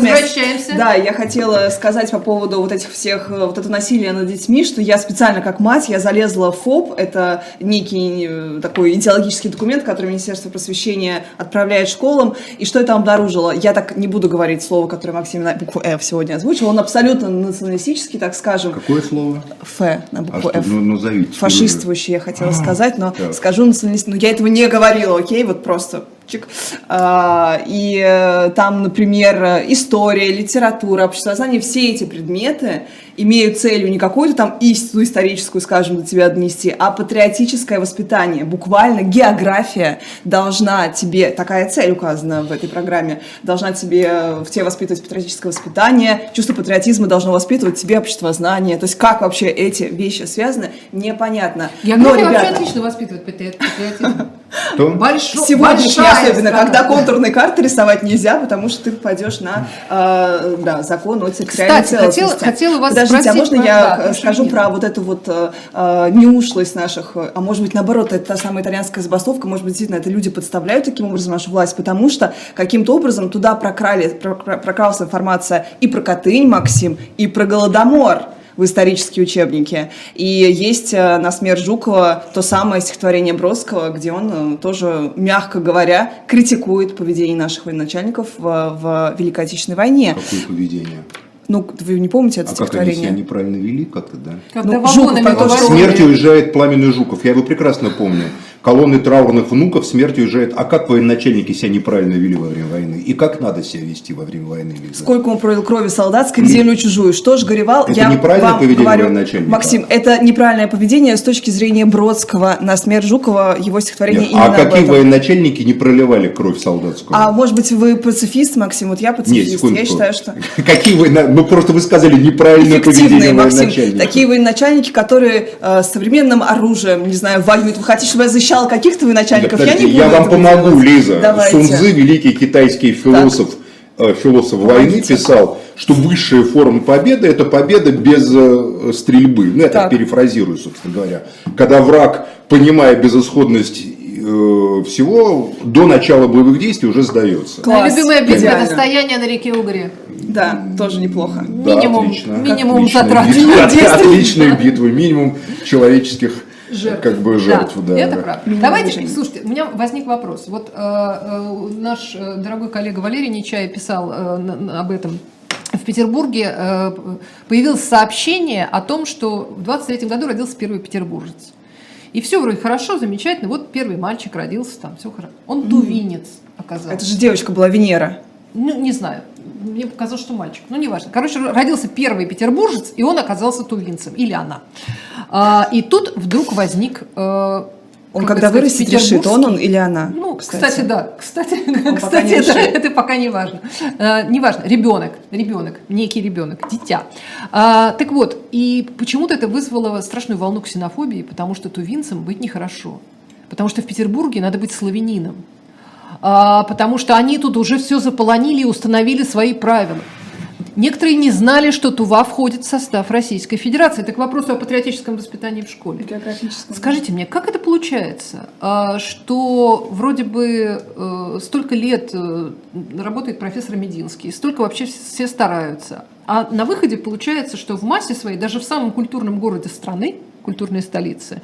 Возвращаемся. Да, я хотела сказать по поводу вот этих всех, э, вот это насилие над детьми, что я специально как мать, я залезла в ФОП, это некий э, такой идеологический документ, который Министерство просвещения отправляет школам, и что я там обнаружила? Я так не буду говорить слово, которое Максим на букву F сегодня озвучил, он абсолютно националистический, так скажем, Какое слово? Ф на А букву что, F. ну, назовите. Фашистствующий, я хотела сказать, но так. скажу националист. Но я этого не говорила, окей, вот просто чик. А, и э, там, например, история, литература, обществознание, все эти предметы имеют целью не какую-то там истину историческую, скажем, до тебя донести, а патриотическое воспитание. Буквально география должна тебе, такая цель указана в этой программе, должна тебе э, в тебе воспитывать патриотическое воспитание, чувство патриотизма должно воспитывать тебе обществознание. То есть как вообще эти вещи связаны, непонятно. Я Но, вообще ребята, отлично воспитывает патри- патриотизм. Большой, Сегодняшний особенно, когда контурные карты рисовать нельзя, потому что ты попадешь на э, да, закон о территориальной Кстати, хотела- хотела вас Подождите, а можно про- я да, э, про скажу про вот эту вот э, э, неушлость наших, э, а может быть наоборот, это та самая итальянская забастовка, может быть действительно это люди подставляют таким образом нашу власть, потому что каким-то образом туда прокрали, про- про- прокралась информация и про Катынь, Максим, и про Голодомор в исторические учебники. И есть на смерть Жукова то самое стихотворение Бродского, где он тоже, мягко говоря, критикует поведение наших военачальников в, в Великой Отечественной войне. Какое поведение? Ну, вы не помните это А как они себя стихотворение? неправильно вели как-то, да? Когда Ну, вагонами Жуков, что говорили. Смертью уезжает пламенный Жуков. Я его прекрасно помню. Колонны траурных внуков смертью уезжает. А как военачальники себя неправильно вели во время войны? И как надо себя вести во время войны? Лиза? Сколько он пролил крови солдатской землю чужую. Что ж горевал, Это я неправильное вам поведение говорю, военачальника. Максим, это неправильное поведение с точки зрения Бродского. На смерть Жукова его стихотворение Нет, именно а какие военачальники не проливали кровь солдатскую? А может быть вы пацифист, Максим? Вот я Нет, пацифист. секундочку. я считаю, что Какие вы, ну просто вы сказали неправильное поведение Максим. военачальника. Такие военачальники, которые э, современным оружием, не знаю, воюют. Вы хотите, чтобы я защищала каких-то военачальников? Да, я не буду я вам помогу, делать. Лиза. Давайте. Сун Цзы, великий китайский философ, э, философ войны, писал, что высшая форма победы – это победа без э, стрельбы. Ну, я так Так. перефразирую, собственно говоря. Когда враг, понимая безысходность э, всего, до начала боевых действий уже сдается. Класс. Любимая битва Идеально. это стояние на реке Угре. Да, тоже неплохо. Да, Минимум, отлично. минимум Отличная затрат. битва. Отличные битвы, минимум человеческих Жертв. как бы жертв. Да, это да. правда. Минимум Давайте, движений. слушайте, у меня возник вопрос. Вот э, э, наш э, дорогой коллега Валерий Нечаев писал э, на- на- об этом. В Петербурге э, появилось сообщение о том, что в 23 году родился первый петербуржец. И все вроде хорошо, замечательно. Вот первый мальчик родился там, все хорошо. Он тувинец оказался. Это же девочка была Венера. Ну, не знаю. Мне показалось, что мальчик. Ну, неважно. Короче, родился первый петербуржец, и он оказался тувинцем. Или она. А, и тут вдруг возник... э, Он когда сказать, вырастет, решит, он он или она. Ну, кстати, да. Кстати, пока кстати это, это пока не важно. Э, не важно. Ребенок. Ребенок. Некий ребенок. Дитя. А, так вот, и почему-то это вызвало страшную волну ксенофобии, потому что тувинцам быть нехорошо. Потому что в Петербурге надо быть славянином. А, потому что они тут уже все заполонили и установили свои правила. Некоторые не знали, что Тува входит в состав Российской Федерации. Это к вопросу о патриотическом воспитании в школе. Скажите мне, как это получается, а, что вроде бы э, столько лет э, работает профессор Мединский, столько вообще все стараются, а на выходе получается, что в массе своей, даже в самом культурном городе страны, культурной столице,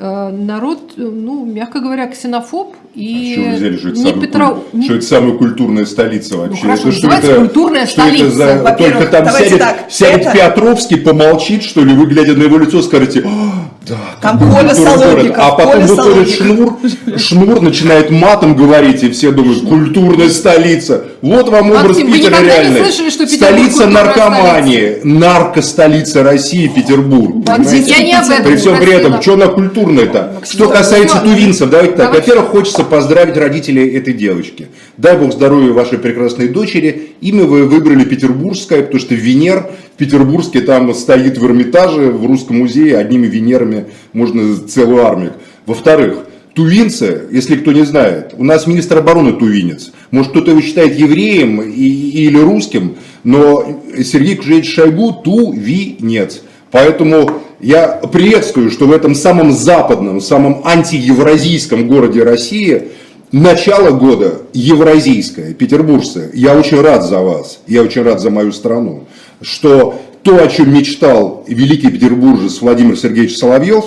народ, э, ну, мягко говоря, ксенофоб и А взяли, что это, не Петро... куль- не- что это самая культурная столица вообще? хорошо, это что это, культурная что это столица. за- Во-первых, только там сядет, так, сядет это- Петровский, помолчит, что ли, вы глядя на его лицо, скажете, «А, да, Там Коля Солодников, город». А потом выходит шнур, шнур начинает матом говорить, и все думают, культурная столица. Вот вам образ Максим, Питера реальный. слышали, что Столица наркомании, наркостолица России, Петербург. Максим, понимаете? я не об этом При всем при этом, что она культурная-то? Что касается тувинцев, давайте так. давай. Во-первых, хочется поздравить родителей этой девочки. Дай бог здоровья вашей прекрасной дочери. Имя вы выбрали петербургское, потому что Венер Петербургске там стоит в Эрмитаже, в Русском музее, одними Венерами можно целую армию. Во-вторых, Тувинцы, если кто не знает, у нас министр обороны тувинец. Может, кто-то его считает евреем и, или русским, но Сергей Кужевич Шойгу тувинец. Поэтому я приветствую, что в этом самом западном, самом антиевразийском городе России начало года евразийское, петербургское. Я очень рад за вас, я очень рад за мою страну, что то, о чем мечтал великий петербуржец Владимир Сергеевич Соловьев,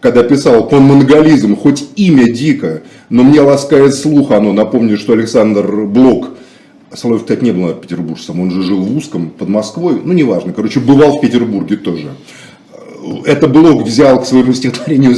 когда писал «Панмонголизм», хоть имя дико, но мне ласкает слух оно. Напомню, что Александр Блок, Соловьев, кстати, не был петербуржцем, он же жил в Узком, под Москвой, ну, неважно, короче, бывал в Петербурге тоже. Это Блок взял к своему стихотворению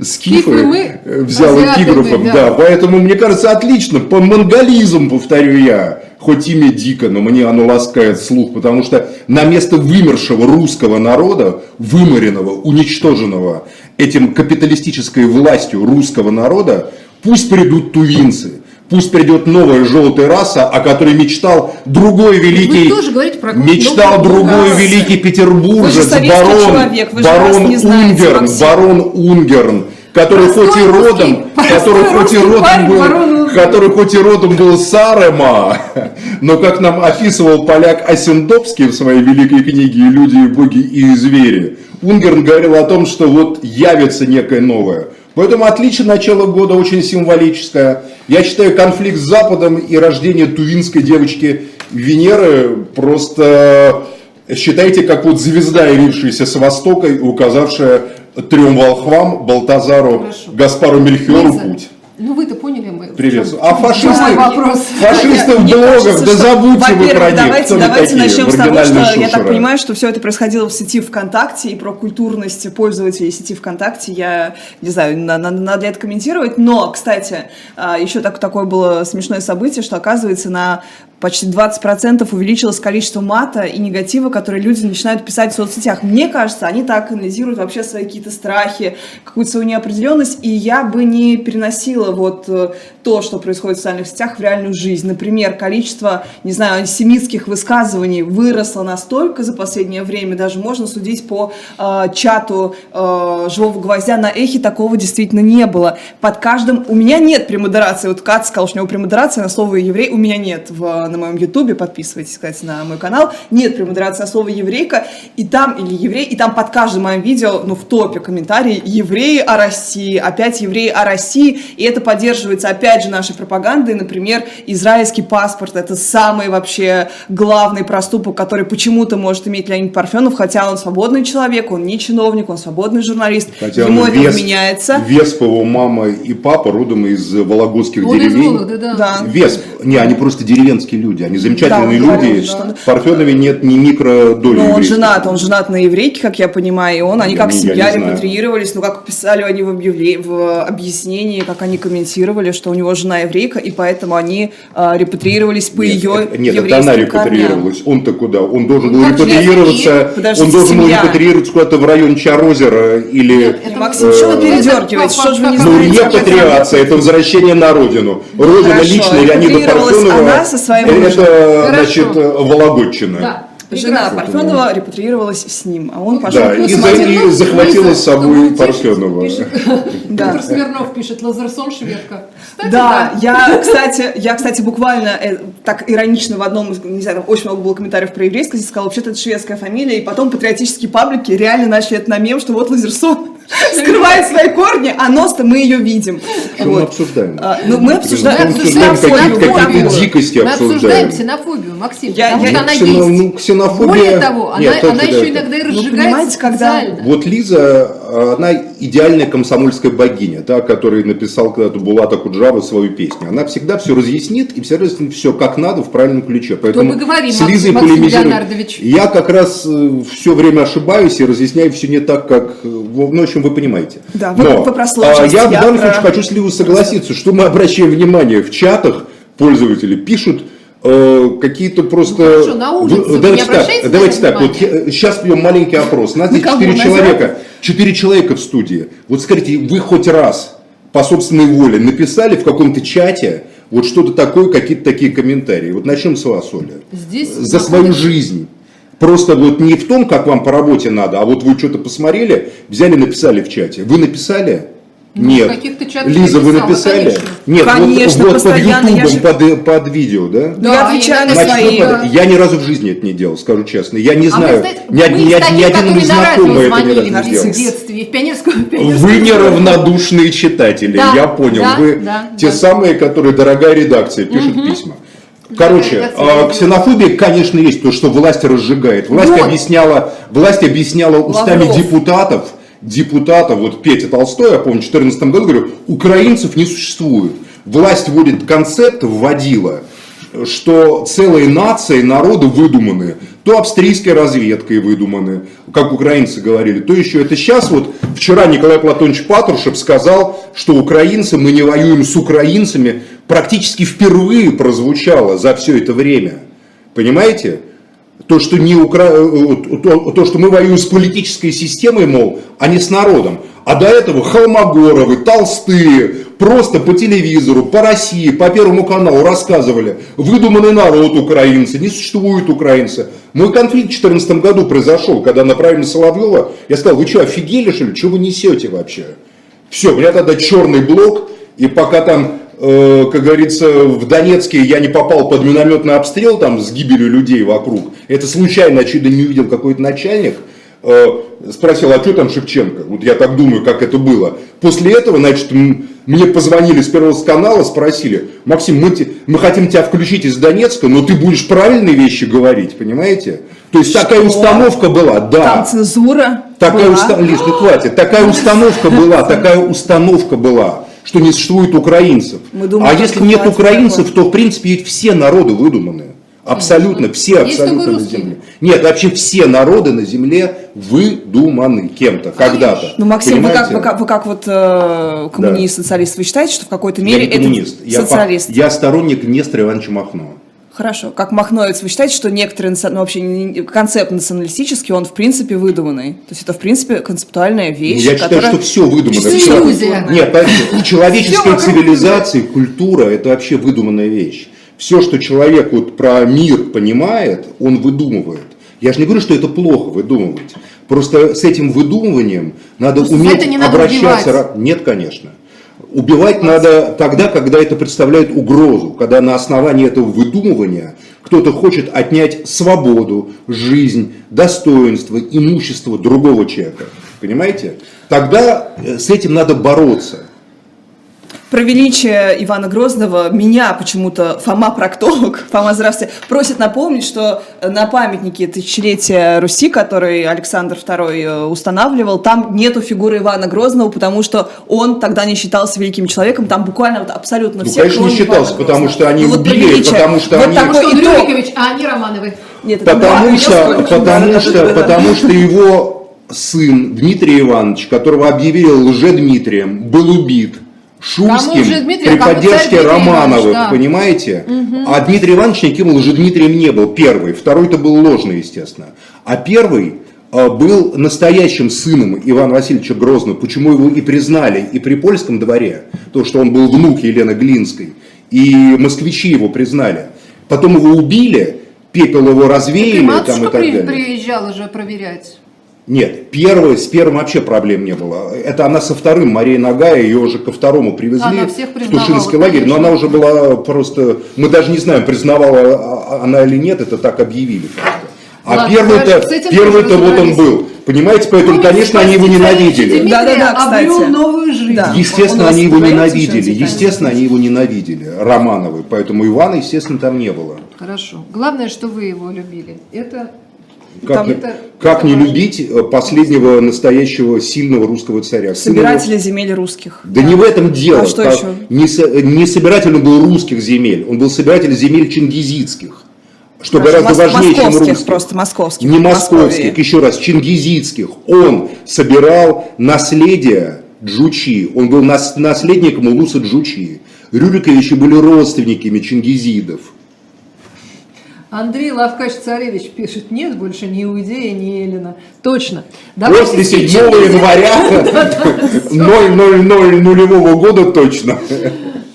скифы, Скифы мы, э, взял азиаты эпиграфом, мы, да. да, поэтому мне кажется отлично, по монголизм, повторю я, хоть имя дико, но мне оно ласкает слух, потому что на место вымершего русского народа, выморенного, уничтоженного этим капиталистической властью русского народа, пусть придут тувинцы, пусть придет новая желтая раса, о которой мечтал другой великий, тоже говорите про мечтал новую другой великий петербуржец, Вы барон, человек, вы барон не знаете, Унгерн, Максим. барон Унгерн, который Простой хоть и родом, простой который хоть и родом парень, был, барон который хоть и родом был Сарема, но как нам описывал поляк Осендовский в своей великой книге «И люди, боги, и звери», Унгерн говорил о том, что вот явится некое новое. Поэтому отличие начала года очень символическое. Я считаю конфликт с Западом и рождение тувинской девочки Венеры просто считайте как вот звезда, явившаяся с востока и указавшая трем волхвам, Балтазару, Хорошо. Гаспару Мельхиору путь. Ну вы-то поняли мы. Приветствую. А фашисты, вопрос. фашисты в Мне блогах, кажется, да забудьте вы про них. давайте, давайте такие, начнем с того, что маргинальные я так понимаю, что все это происходило в сети ВКонтакте, и про культурность пользователей сети ВКонтакте я не знаю, на- на- надо ли это комментировать. Но, кстати, а, еще так, такое было смешное событие, что, оказывается, на почти 20% увеличилось количество мата и негатива, которые люди начинают писать в соцсетях. Мне кажется, они так анализируют вообще свои какие-то страхи, какую-то свою неопределенность, и я бы не переносила вот э, то, что происходит в социальных сетях в реальную жизнь. Например, количество, не знаю, антисемитских высказываний выросло настолько за последнее время, даже можно судить по э, чату э, «Живого гвоздя» на эхе, такого действительно не было. Под каждым... У меня нет премодерации. Вот Кат сказал, что у него премодерация на слово «еврей». У меня нет в, на моем ютубе. Подписывайтесь, кстати, на мой канал. Нет премодерации на слово «еврейка». И там, или «еврей», и там под каждым моим видео, ну, в топе комментарии «евреи о России», опять «евреи о России». И это поддерживается, опять же, нашей пропагандой. Например, израильский паспорт – это самый вообще главный проступок, который почему-то может иметь Леонид Парфенов, хотя он свободный человек, он не чиновник, он свободный журналист. Хотя Ему это Вес- вменяется. Весп его мама и папа родом из вологодских Он из деревень. Вологды, да. Да. Весп. Не, они просто деревенские люди. Они замечательные Да, он люди. что- В Парфенове нет ни микродоли Но он еврейской. женат, он женат на еврейке, как я понимаю, и он, они Я как семья репатриировались, ну как писали они в, объявле- в объяснении, как они комментировали, что у него жена еврейка, и поэтому они а, репатриировались по Нет, ее Нет, это она репатриировалась. Он-то куда? Он должен был Ну, репатриироваться. и- Подождите, Он должен был репатриироваться куда-то в район Чарозера или... Нет, это- Максим, что вы это- передергиваете? Что же вы не Ну, репатриация – это возвращение на родину. Родина личная Леонида Парфенова она со своим. Это, Хорошо. значит, Вологодчина. Да. Жена прекрасно. Парфенова репатриировалась с ним, а он пошел Да, и, за- и захватила с собой Парфенова. Да. Петр Смирнов пишет, Лазерсон шведка. Кстати, Да, я, кстати, я, кстати, буквально э, так иронично в одном из, не знаю, там очень много было комментариев про еврейскость, сказала, вообще-то это шведская фамилия, и потом патриотические паблики реально начали это на мем, что вот Лазерсон скрывает свои корни, а нос-то мы ее видим. Что мы Вот. обсуждаем? А, ну, мы обсуждаем, Мы обсуждаем ксенофобию, какие-то- дикости Мы обсуждаем обсуждаем. ксенофобию, Максим, Я- потому я- что она Ксено- есть. ну, ксенофобия- Более того, она, Нет, она только еще это- иногда и Ну, разжигается понимаете, когда-. Вот Лиза, она идеальная комсомольская богиня, та, которая написал когда-то Булата Куджава свою песню. Она всегда все разъяснит и всегда разъяснит все как надо в правильном ключе. Поэтому мы говорим, с Лизой Максим полемизировать- Леонардович. Я как раз все время ошибаюсь и разъясняю все не так, как... э, в- Ну, в общем, вы понимаете. Да, вы- Но, вы про сложность, а, я в я данном про- случае хочу с Лизой согласиться, что мы обращаем внимание в чатах, пользователи пишут э, какие-то просто... Ну, хорошо, на улице Вы- давайте так, давайте так, вот сейчас пьем маленький опрос. Нас здесь четыре человека. Четыре человека в студии. Вот скажите, вы хоть раз по собственной воле написали в каком-то чате вот что-то такое, какие-то такие комментарии? Вот начнем с вас, Оля. Здесь За свою жизнь. Просто вот не в том, как вам по работе надо, а вот вы что-то посмотрели, взяли, написали в чате. Вы написали? Ну, Нет. в каких-то чатах Лиза, вы написали? конечно. Нет, вот- Конечно, вот, постоянно, под ютубом, же- под, под видео, да? Ну, я отвечаю на Значит, свои. ну, под- я ни разу в жизни это не делал, скажу честно. Я не А вы знаю, знаете, ни, мы ни таких, ни один которые мой на радио знакомый это ни звонили разу не в сделал. детстве, в в пионерском Вы неравнодушные читатели, Да, я понял. да, Вы да, те да. самые, которые дорогая редакция пишут письма. Короче, а, ведет. ксенофобия, конечно, есть, то, что власть разжигает. Власть Вот. объясняла, власть объясняла устами Лавров. депутатов, депутатов, вот Петя Толстой, я помню, в 2014 году говорю, украинцев не существует. Власть вводит концепт, вводила, что целые нации, народы выдуманы. То австрийской разведкой выдуманы, как украинцы говорили, то еще это сейчас вот вчера Николай Платонович Патрушев сказал, что украинцы, мы не воюем с украинцами, практически впервые прозвучало за все это время. Понимаете? То, что, не Укра... э, то, то, что мы воюем с политической системой, мол, а не с народом. А до этого Холмогоровы, Толстые, просто по телевизору, по России, по Первому каналу рассказывали, выдуманный народ украинцы, не существуют украинцы. Мой конфликт в 2014 году произошел, когда направили Соловьева, я сказал, вы что, офигели что ли, что вы несете вообще? Все, у меня тогда черный блок, и пока там, э, как говорится, в Донецке я не попал под минометный обстрел там с гибелью людей вокруг, это случайно, очевидно, не увидел какой-то начальник, э, спросил, а что там Шевченко? Вот я так думаю, как это было. После этого, значит, мне позвонили с Первого канала, спросили, Максим, мы, те- мы хотим тебя включить из Донецка, но ты будешь правильные вещи говорить, понимаете? То есть такая установка была, да. Там цензура Такая была. установка, Лиз, ну хватит, такая установка была, такая установка была, что не существует украинцев. Думаем, а если нет украинцев, такое. то в принципе ведь все народы выдуманы. Абсолютно, все Есть абсолютно на земле. Нет, вообще все народы на земле выдуманы кем-то, когда-то. Ну, Максим, вы как, вы как, вы как вот э, коммунист, социалист, вы считаете, что в какой-то мере я не коммунист, это я, по- социалист? я сторонник Нестора Ивановича Махно. Хорошо. Как махновец, вы считаете, что некоторые, ну, вообще не- концепт националистический, он в принципе выдуманный? То есть это в принципе концептуальная вещь, Я считаю, которая... что все выдумано. Всё- иллюзия. Нет, в человеческой цивилизации культура – это вообще выдуманная вещь. Все, что человек вот про мир понимает, он выдумывает. Я же не говорю, что это плохо выдумывать. Просто с этим выдумыванием надо Просто уметь это не надо обращаться. убивать. Нет, конечно. Убивать надо тогда, когда это представляет угрозу, когда на основании этого выдумывания кто-то хочет отнять свободу, жизнь, достоинство, имущество другого человека. Понимаете? Тогда э, с этим надо бороться. Про величие Ивана Грозного меня почему-то Фома Проктолог, Фома, здравствуйте, просит напомнить, что на памятнике тысячелетия Руси, который Александр II э, устанавливал, там нету фигуры Ивана Грозного, потому что он тогда не считался великим человеком, там буквально вот абсолютно Ну, все, конечно, не считался, Ивана потому что они Ну, вот убили, величие. потому что вот они- такой Потому что он итог. Рюрикович, а они Романовы. Нет, это Потому да, что, потому, что, да, да. потому что его сын Дмитрий Иванович, которого объявили лжедмитрием, был убит Шуйским лжедмитрий, при а кому поддержке Дмитрий Романовых, да. понимаете? А Дмитрий Иванович никаким лжедмитрием не был, первый. Второй-то был ложный, естественно. А первый э, был настоящим сыном Ивана Васильевича Грозного, почему его и признали и при польском дворе, то, что он был внук Елены Глинской, и москвичи его признали. Потом его убили, пепел его И развеяли там, и матушка так при- далее. приезжала же проверять. Нет, первый, с первым вообще проблем не было. Это она со вторым, Мария Нагая, ее уже ко второму привезли Она всех в Тушинский лагерь, но она уже была просто, мы даже не знаем, признавала а- она или нет, это так объявили просто. А Ладно, первый-то, этим первый-то тоже вот он был. Понимаете, поэтому, Помните, конечно, они его ненавидели. Дмитрия Да-да-да, кстати. обрел новую жизнь. Да. Естественно, Он они его ненавидели. Естественно, они его ненавидели. Романовы. Поэтому Ивана, естественно, там не было. Хорошо. Главное, что вы его любили. Это Как, Там не- это- как это не любить э, последнего настоящего сильного русского царя? Сына его- Собиратели земель русских. Да не в этом дело. А что Как- еще? Не, не собиратель он был русских земель, он был собиратель земель чингизидских. Что Хорошо, гораздо мос- важнее, чем русских. просто московских. Не московских, еще раз, чингизидских. Он собирал наследие Джучи. Он был нас- наследником Улуса Джучи. Рюриковичи были родственниками чингизидов. Андрей Лавкач-Царевич пишет, нет больше ни Иудея, ни Эллина. Точно. После 7 сейчас- января 000 нулевого года точно.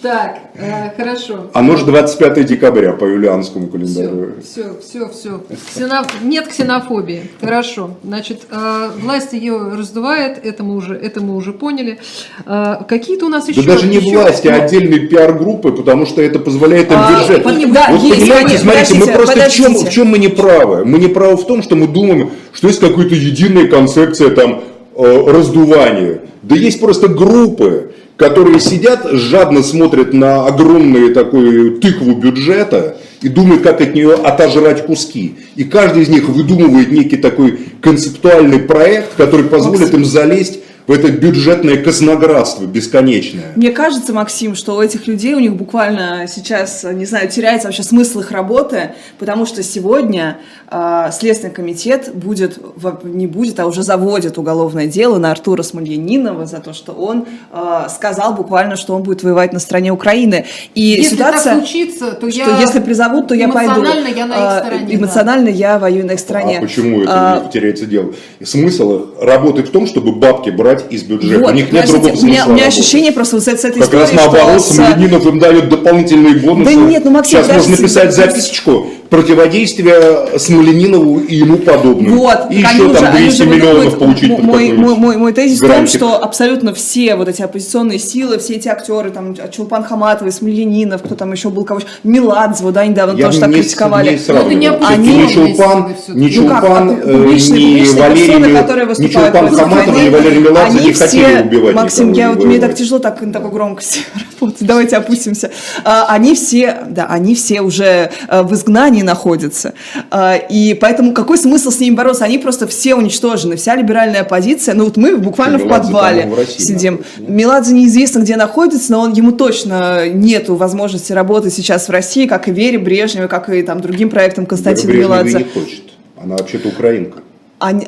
Так, э, хорошо. Оно же 25 декабря по юлианскому календарю. Все, все, все, все. Нет ксенофобии. Хорошо. Значит, э, власть ее раздувает, это мы уже, это мы уже поняли. Э, Какие-то у нас еще... Да даже не еще- власти, а отдельные пиар-группы, потому что это позволяет им А, пон- да, вот есть, понимаете, смотрите, мы подождите, просто в чем, в чем мы не правы? Мы не правы в том, что мы думаем, что есть какая-то единая концепция там э, раздувания. Да есть просто группы, которые сидят, жадно смотрят на огромную такую тыкву бюджета и думают, как от нее отожрать куски. И каждый из них выдумывает некий такой концептуальный проект, который позволит им залезть в это бюджетное казноградство бесконечное. Мне кажется, Максим, что у этих людей, у них буквально сейчас, не знаю, теряется вообще смысл их работы, потому что сегодня э, Следственный комитет будет, не будет, а уже заводит уголовное дело на Артура Смольянинова за то, что он э, сказал буквально, что он будет воевать на стороне Украины. И Если ситуация, так случится, то что я... если призовут, то я пойду. Эмоционально я на их А, стороне, да. Эмоционально я воюю на их стороне. А почему это А, теряется дело? Смысл работает в том, чтобы бабки брать из бюджета. вот, у них нет другого у смысла. меня, у меня ощущение просто вот с, с этой Как раз историей, наоборот, что им дает дополнительные бонусы. Да нет, ну, Максим, Сейчас можно подождите. записочку противодействия Смольянинову и ему подобным. Вот, и они еще уже- там они 200 уже миллионов выдумывают- получить. Мой, мой, мой, мой тезис в том, грантик. что абсолютно все вот эти оппозиционные силы, все эти актеры, там, Чулпан Хаматовой, Смольянинов, кто там еще был, кого Меладзева, да, недавно Я тоже так не, критиковали. не сравниваю. Ну, это не Они- ни Чулпан, ни Ну как, Чулпан, а э, публичные- ни публичные Валерий, персоны, Мел- которые ни выступают Чулпан войны, ни Валерий Меладзе Меладзе они не хотели все, убивать Максим, никого я, вот, мне так тяжело так на такой громкости работать. Давайте опустимся. А, они все, да, они все уже а, в изгнании находятся. А, и поэтому какой смысл с ними бороться? Они просто все уничтожены, вся либеральная оппозиция. Ну вот мы буквально в подвале в России сидим. нет? Меладзе неизвестно, где находится, но он, ему точно нету возможности работать сейчас в России, как и Вере Брежневой, как и там другим проектам Константина Меладзе. не хочет. Она вообще-то украинка.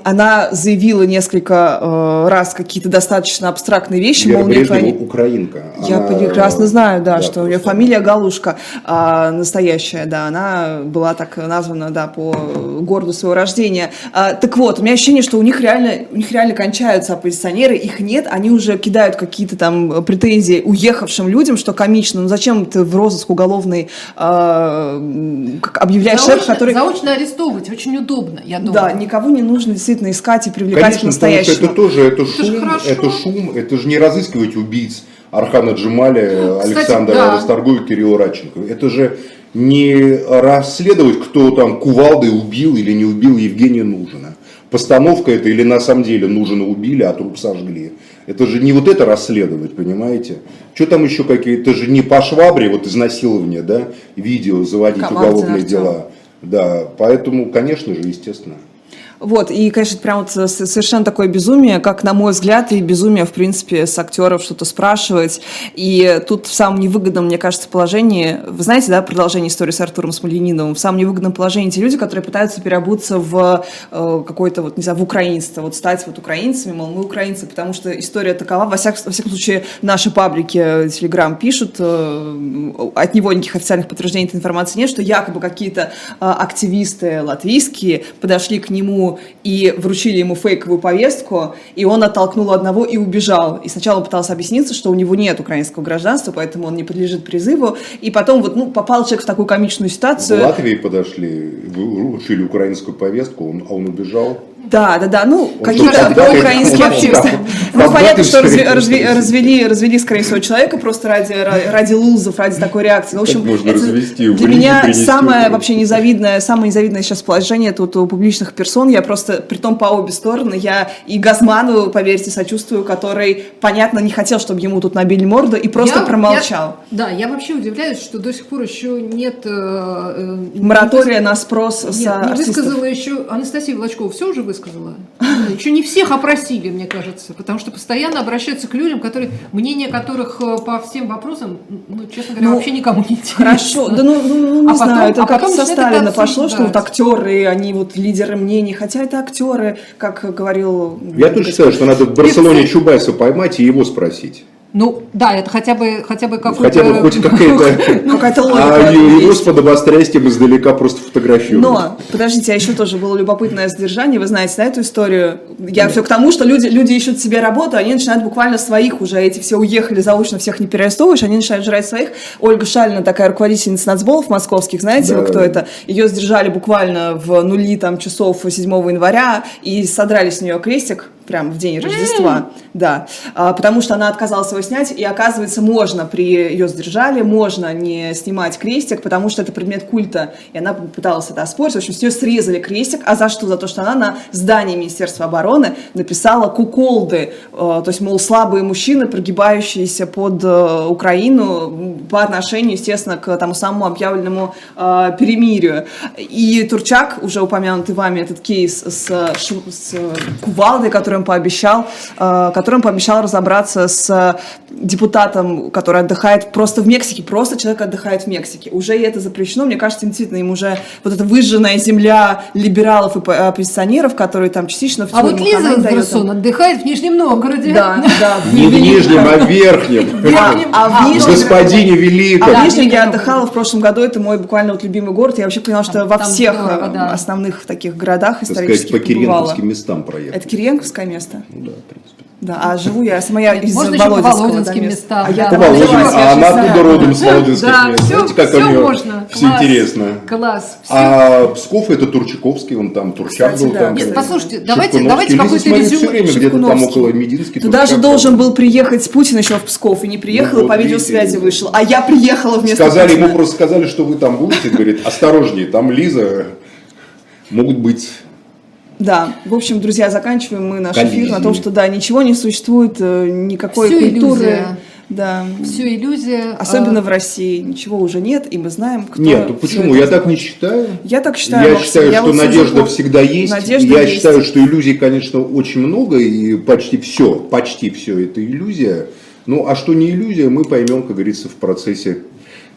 Она заявила несколько э, раз какие-то достаточно абстрактные вещи, Вера мол, Брежнева они- украинка. Я Она- прекрасно знаю, да, что у нее просто- фамилия Галушка а, настоящая, да, она была так названа, да, по городу своего рождения. А, так вот, у меня ощущение, что у них реально, у них реально кончаются оппозиционеры, их нет, они уже кидают какие-то там претензии уехавшим людям, что комично, ну зачем ты в розыск уголовный а, объявляешь человека, Заочно, который... заочно арестовывать очень удобно, я думаю. Да, никого не нужно действительно искать и привлекать Конечно, к потому что настоящему. это тоже это же шум, хорошо. это шум, это же не разыскивать убийц Архана Джемаля, Кстати, Александра да. Расторгуева, Кирилла Радченко. Это же не расследовать, кто там кувалдой убил или не убил Евгения Нужина. Постановка это или на самом деле Нужина убили, а труп сожгли. Это же не вот это расследовать, понимаете? Что там еще какие-то, это же не по швабре, вот изнасилование, да, видео заводить Командин уголовные Артем. дела. Да, поэтому, конечно же, естественно. Вот, и, конечно, прям вот совершенно такое безумие, как, на мой взгляд, и безумие, в принципе, с актеров что-то спрашивать. И тут в самом невыгодном, мне кажется, положении, вы знаете, да, продолжение истории с Артуром Смольяниновым, в самом невыгодном положении те люди, которые пытаются переобуться в э, какой-то, вот, не знаю, в украинство, вот стать вот украинцами, мол, мы украинцы, потому что история такова, во, всяк- во всяком случае, наши паблики э, Телеграм пишут, э, от него никаких официальных подтверждений этой информации нет, что якобы какие-то э, активисты латвийские подошли к нему и вручили ему фейковую повестку, и он оттолкнул одного и убежал. И сначала он пытался объясниться, что у него нет украинского гражданства, поэтому он не подлежит призыву. И потом вот, ну, попал человек в такую комичную В ситуацию. Латвии подошли, вручили украинскую повестку, он, а он убежал. Да, да, да, ну, какие-то украинские активисты. Ну, понятно, что развели, развели, скорее всего, человека просто ради, ра- ради лузов, ради такой реакции. В общем, Как можно это развести, в для меня самое вообще незавидное, самое незавидное сейчас положение тут у публичных персон. Я просто, при том по обе стороны, я и Газману, поверьте, сочувствую, который, понятно, не хотел, чтобы ему тут набили морду, и просто Я- промолчал. я- да, я вообще удивляюсь, что до сих пор еще нет... э, э, Моратория не на спрос Нет, с не высказала еще... Анастасия Волочкова все уже высказала? Еще не всех опросили, мне кажется, потому что постоянно обращаются к людям, которые, мнение которых э, по всем вопросам, ну, честно говоря, Ну, вообще никому не интересно. Хорошо, да ну, ну, ну, не А потом- знаю, это а как потом со Сталина это пошло, что вот актеры, они вот лидеры мнений, хотя это актеры, как говорил... Я тоже считаю, что надо в Барселоне Чубайса поймать и его спросить. Ну, да, это хотя бы, хотя бы какой-то... Хотя бы хоть какая-то... Ну, какая-то логика А его с подобострастием издалека просто фотографируют. Но, подождите, а еще тоже было любопытное содержание, вы знаете, да, эту историю? Я все к тому, что люди, люди ищут себе работу, они начинают буквально своих уже, эти все уехали заочно, всех не переарестовываешь, они начинают жрать своих. Ольга Шалина, такая руководительница нацболов московских, знаете Да. вы, кто это? Ее сдержали буквально в нули там часов 7 января и содрали с нее крестик, прям в день Рождества, да, А, потому что она отказалась его снять, и оказывается, можно при ее задержали, можно не снимать крестик, потому что это предмет культа, и она пыталась это оспорить, в общем, с нее срезали крестик, а за что? За то, что она на здании Министерства обороны написала куколды, э, то есть, мол, слабые мужчины, прогибающиеся под э, Украину по отношению, естественно, к тому самому объявленному э, перемирию. И Турчак, уже упомянутый вами этот кейс с, ш- с кувалдой, который он пообещал, э, который он пообещал разобраться с депутатом, который отдыхает просто в Мексике, просто человек отдыхает в Мексике. Уже и это запрещено. Мне кажется, действительно, им уже вот эта выжженная земля либералов и по- оппозиционеров, которые там частично в А вот Лиза Андерсон отдыхает в Нижнем Новгороде. Да, да. Не в Нижнем, а в Верхнем. Верхнем. А в А, Нижнем- Господине А Великом. в Да, Нижнем я отдыхала в прошлом году, это мой буквально вот любимый город. Я вообще поняла, что во всех э, основных таких городах по исторических побывала. Кириенковским местам проехать. Это Кириенковское место? Ну да, в принципе. Да, а живу я сама я из Можно Володинского Володинским да, местам, А я да. Володин- а она оттуда родом с Володинских Да, мест. все, Знаете, как у все нее можно. все Класс. интересно. Класс. Всё. А Псков это Турчаковский, он там Турчак Кстати, был. да. там, Нет, послушайте, давайте- давайте какой-то резюме. все время где-то там около Мединский. Туда же должен был приехать Путин еще в Псков, и не приехал, Ну и по вот, видеосвязи вышел. А я приехала вместо Сказали, Путина. ему просто сказали, что вы там будете, говорит, осторожнее, там Лиза, могут быть Да, в общем, друзья, заканчиваем мы наш эфир на том, что да, ничего не существует, э, никакой Всё культуры. иллюзия. Да. Все иллюзия. Особенно а, в России ничего уже нет, и мы знаем, кто. Нет, ну почему? Я так не считаю. Я так считаю. Я Максим. считаю, Я что вот сужу надежда по- всегда есть. Надежда я есть. считаю, что иллюзий, конечно, очень много, и почти все, почти все это иллюзия. Ну, а что не иллюзия, мы поймем, как говорится, в процессе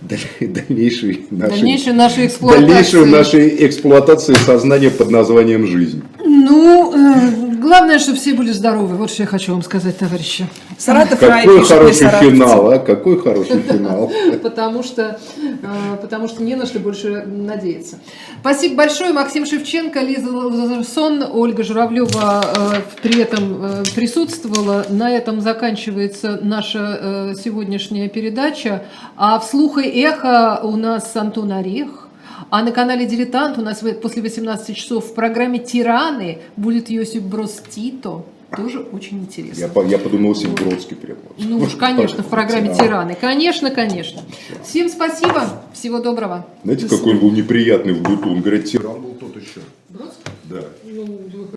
дальнейшей нашей, Дальнейшей нашей эксплуатации. дальнейшей нашей эксплуатации сознания под названием жизнь. Ну, э, главное, чтобы все были здоровы. Вот что я хочу вам сказать, товарищи. Саратов рай Какой мне хороший финал, а? Какой хороший финал. Потому что, э, потому что не на что больше надеяться. Спасибо большое. Максим Шевченко, Лиза Лазарсон, Ольга Журавлева э, при этом э, присутствовала. На этом заканчивается наша сегодняшняя передача. А вслух и эхо у нас Антон Орех. А на канале «Дилетант» у нас после 18 часов в программе «Тираны» будет Йосип Брос Тито. Тоже очень интересно. Я, я подумал, если Бродский вот. Ну уж, конечно, в программе «Тираны». Конечно, конечно. Всем спасибо. Всего доброго. Знаете, До какой он был неприятный в быту? Он говорит, тиран был тот еще. Бродский? Да. Ну,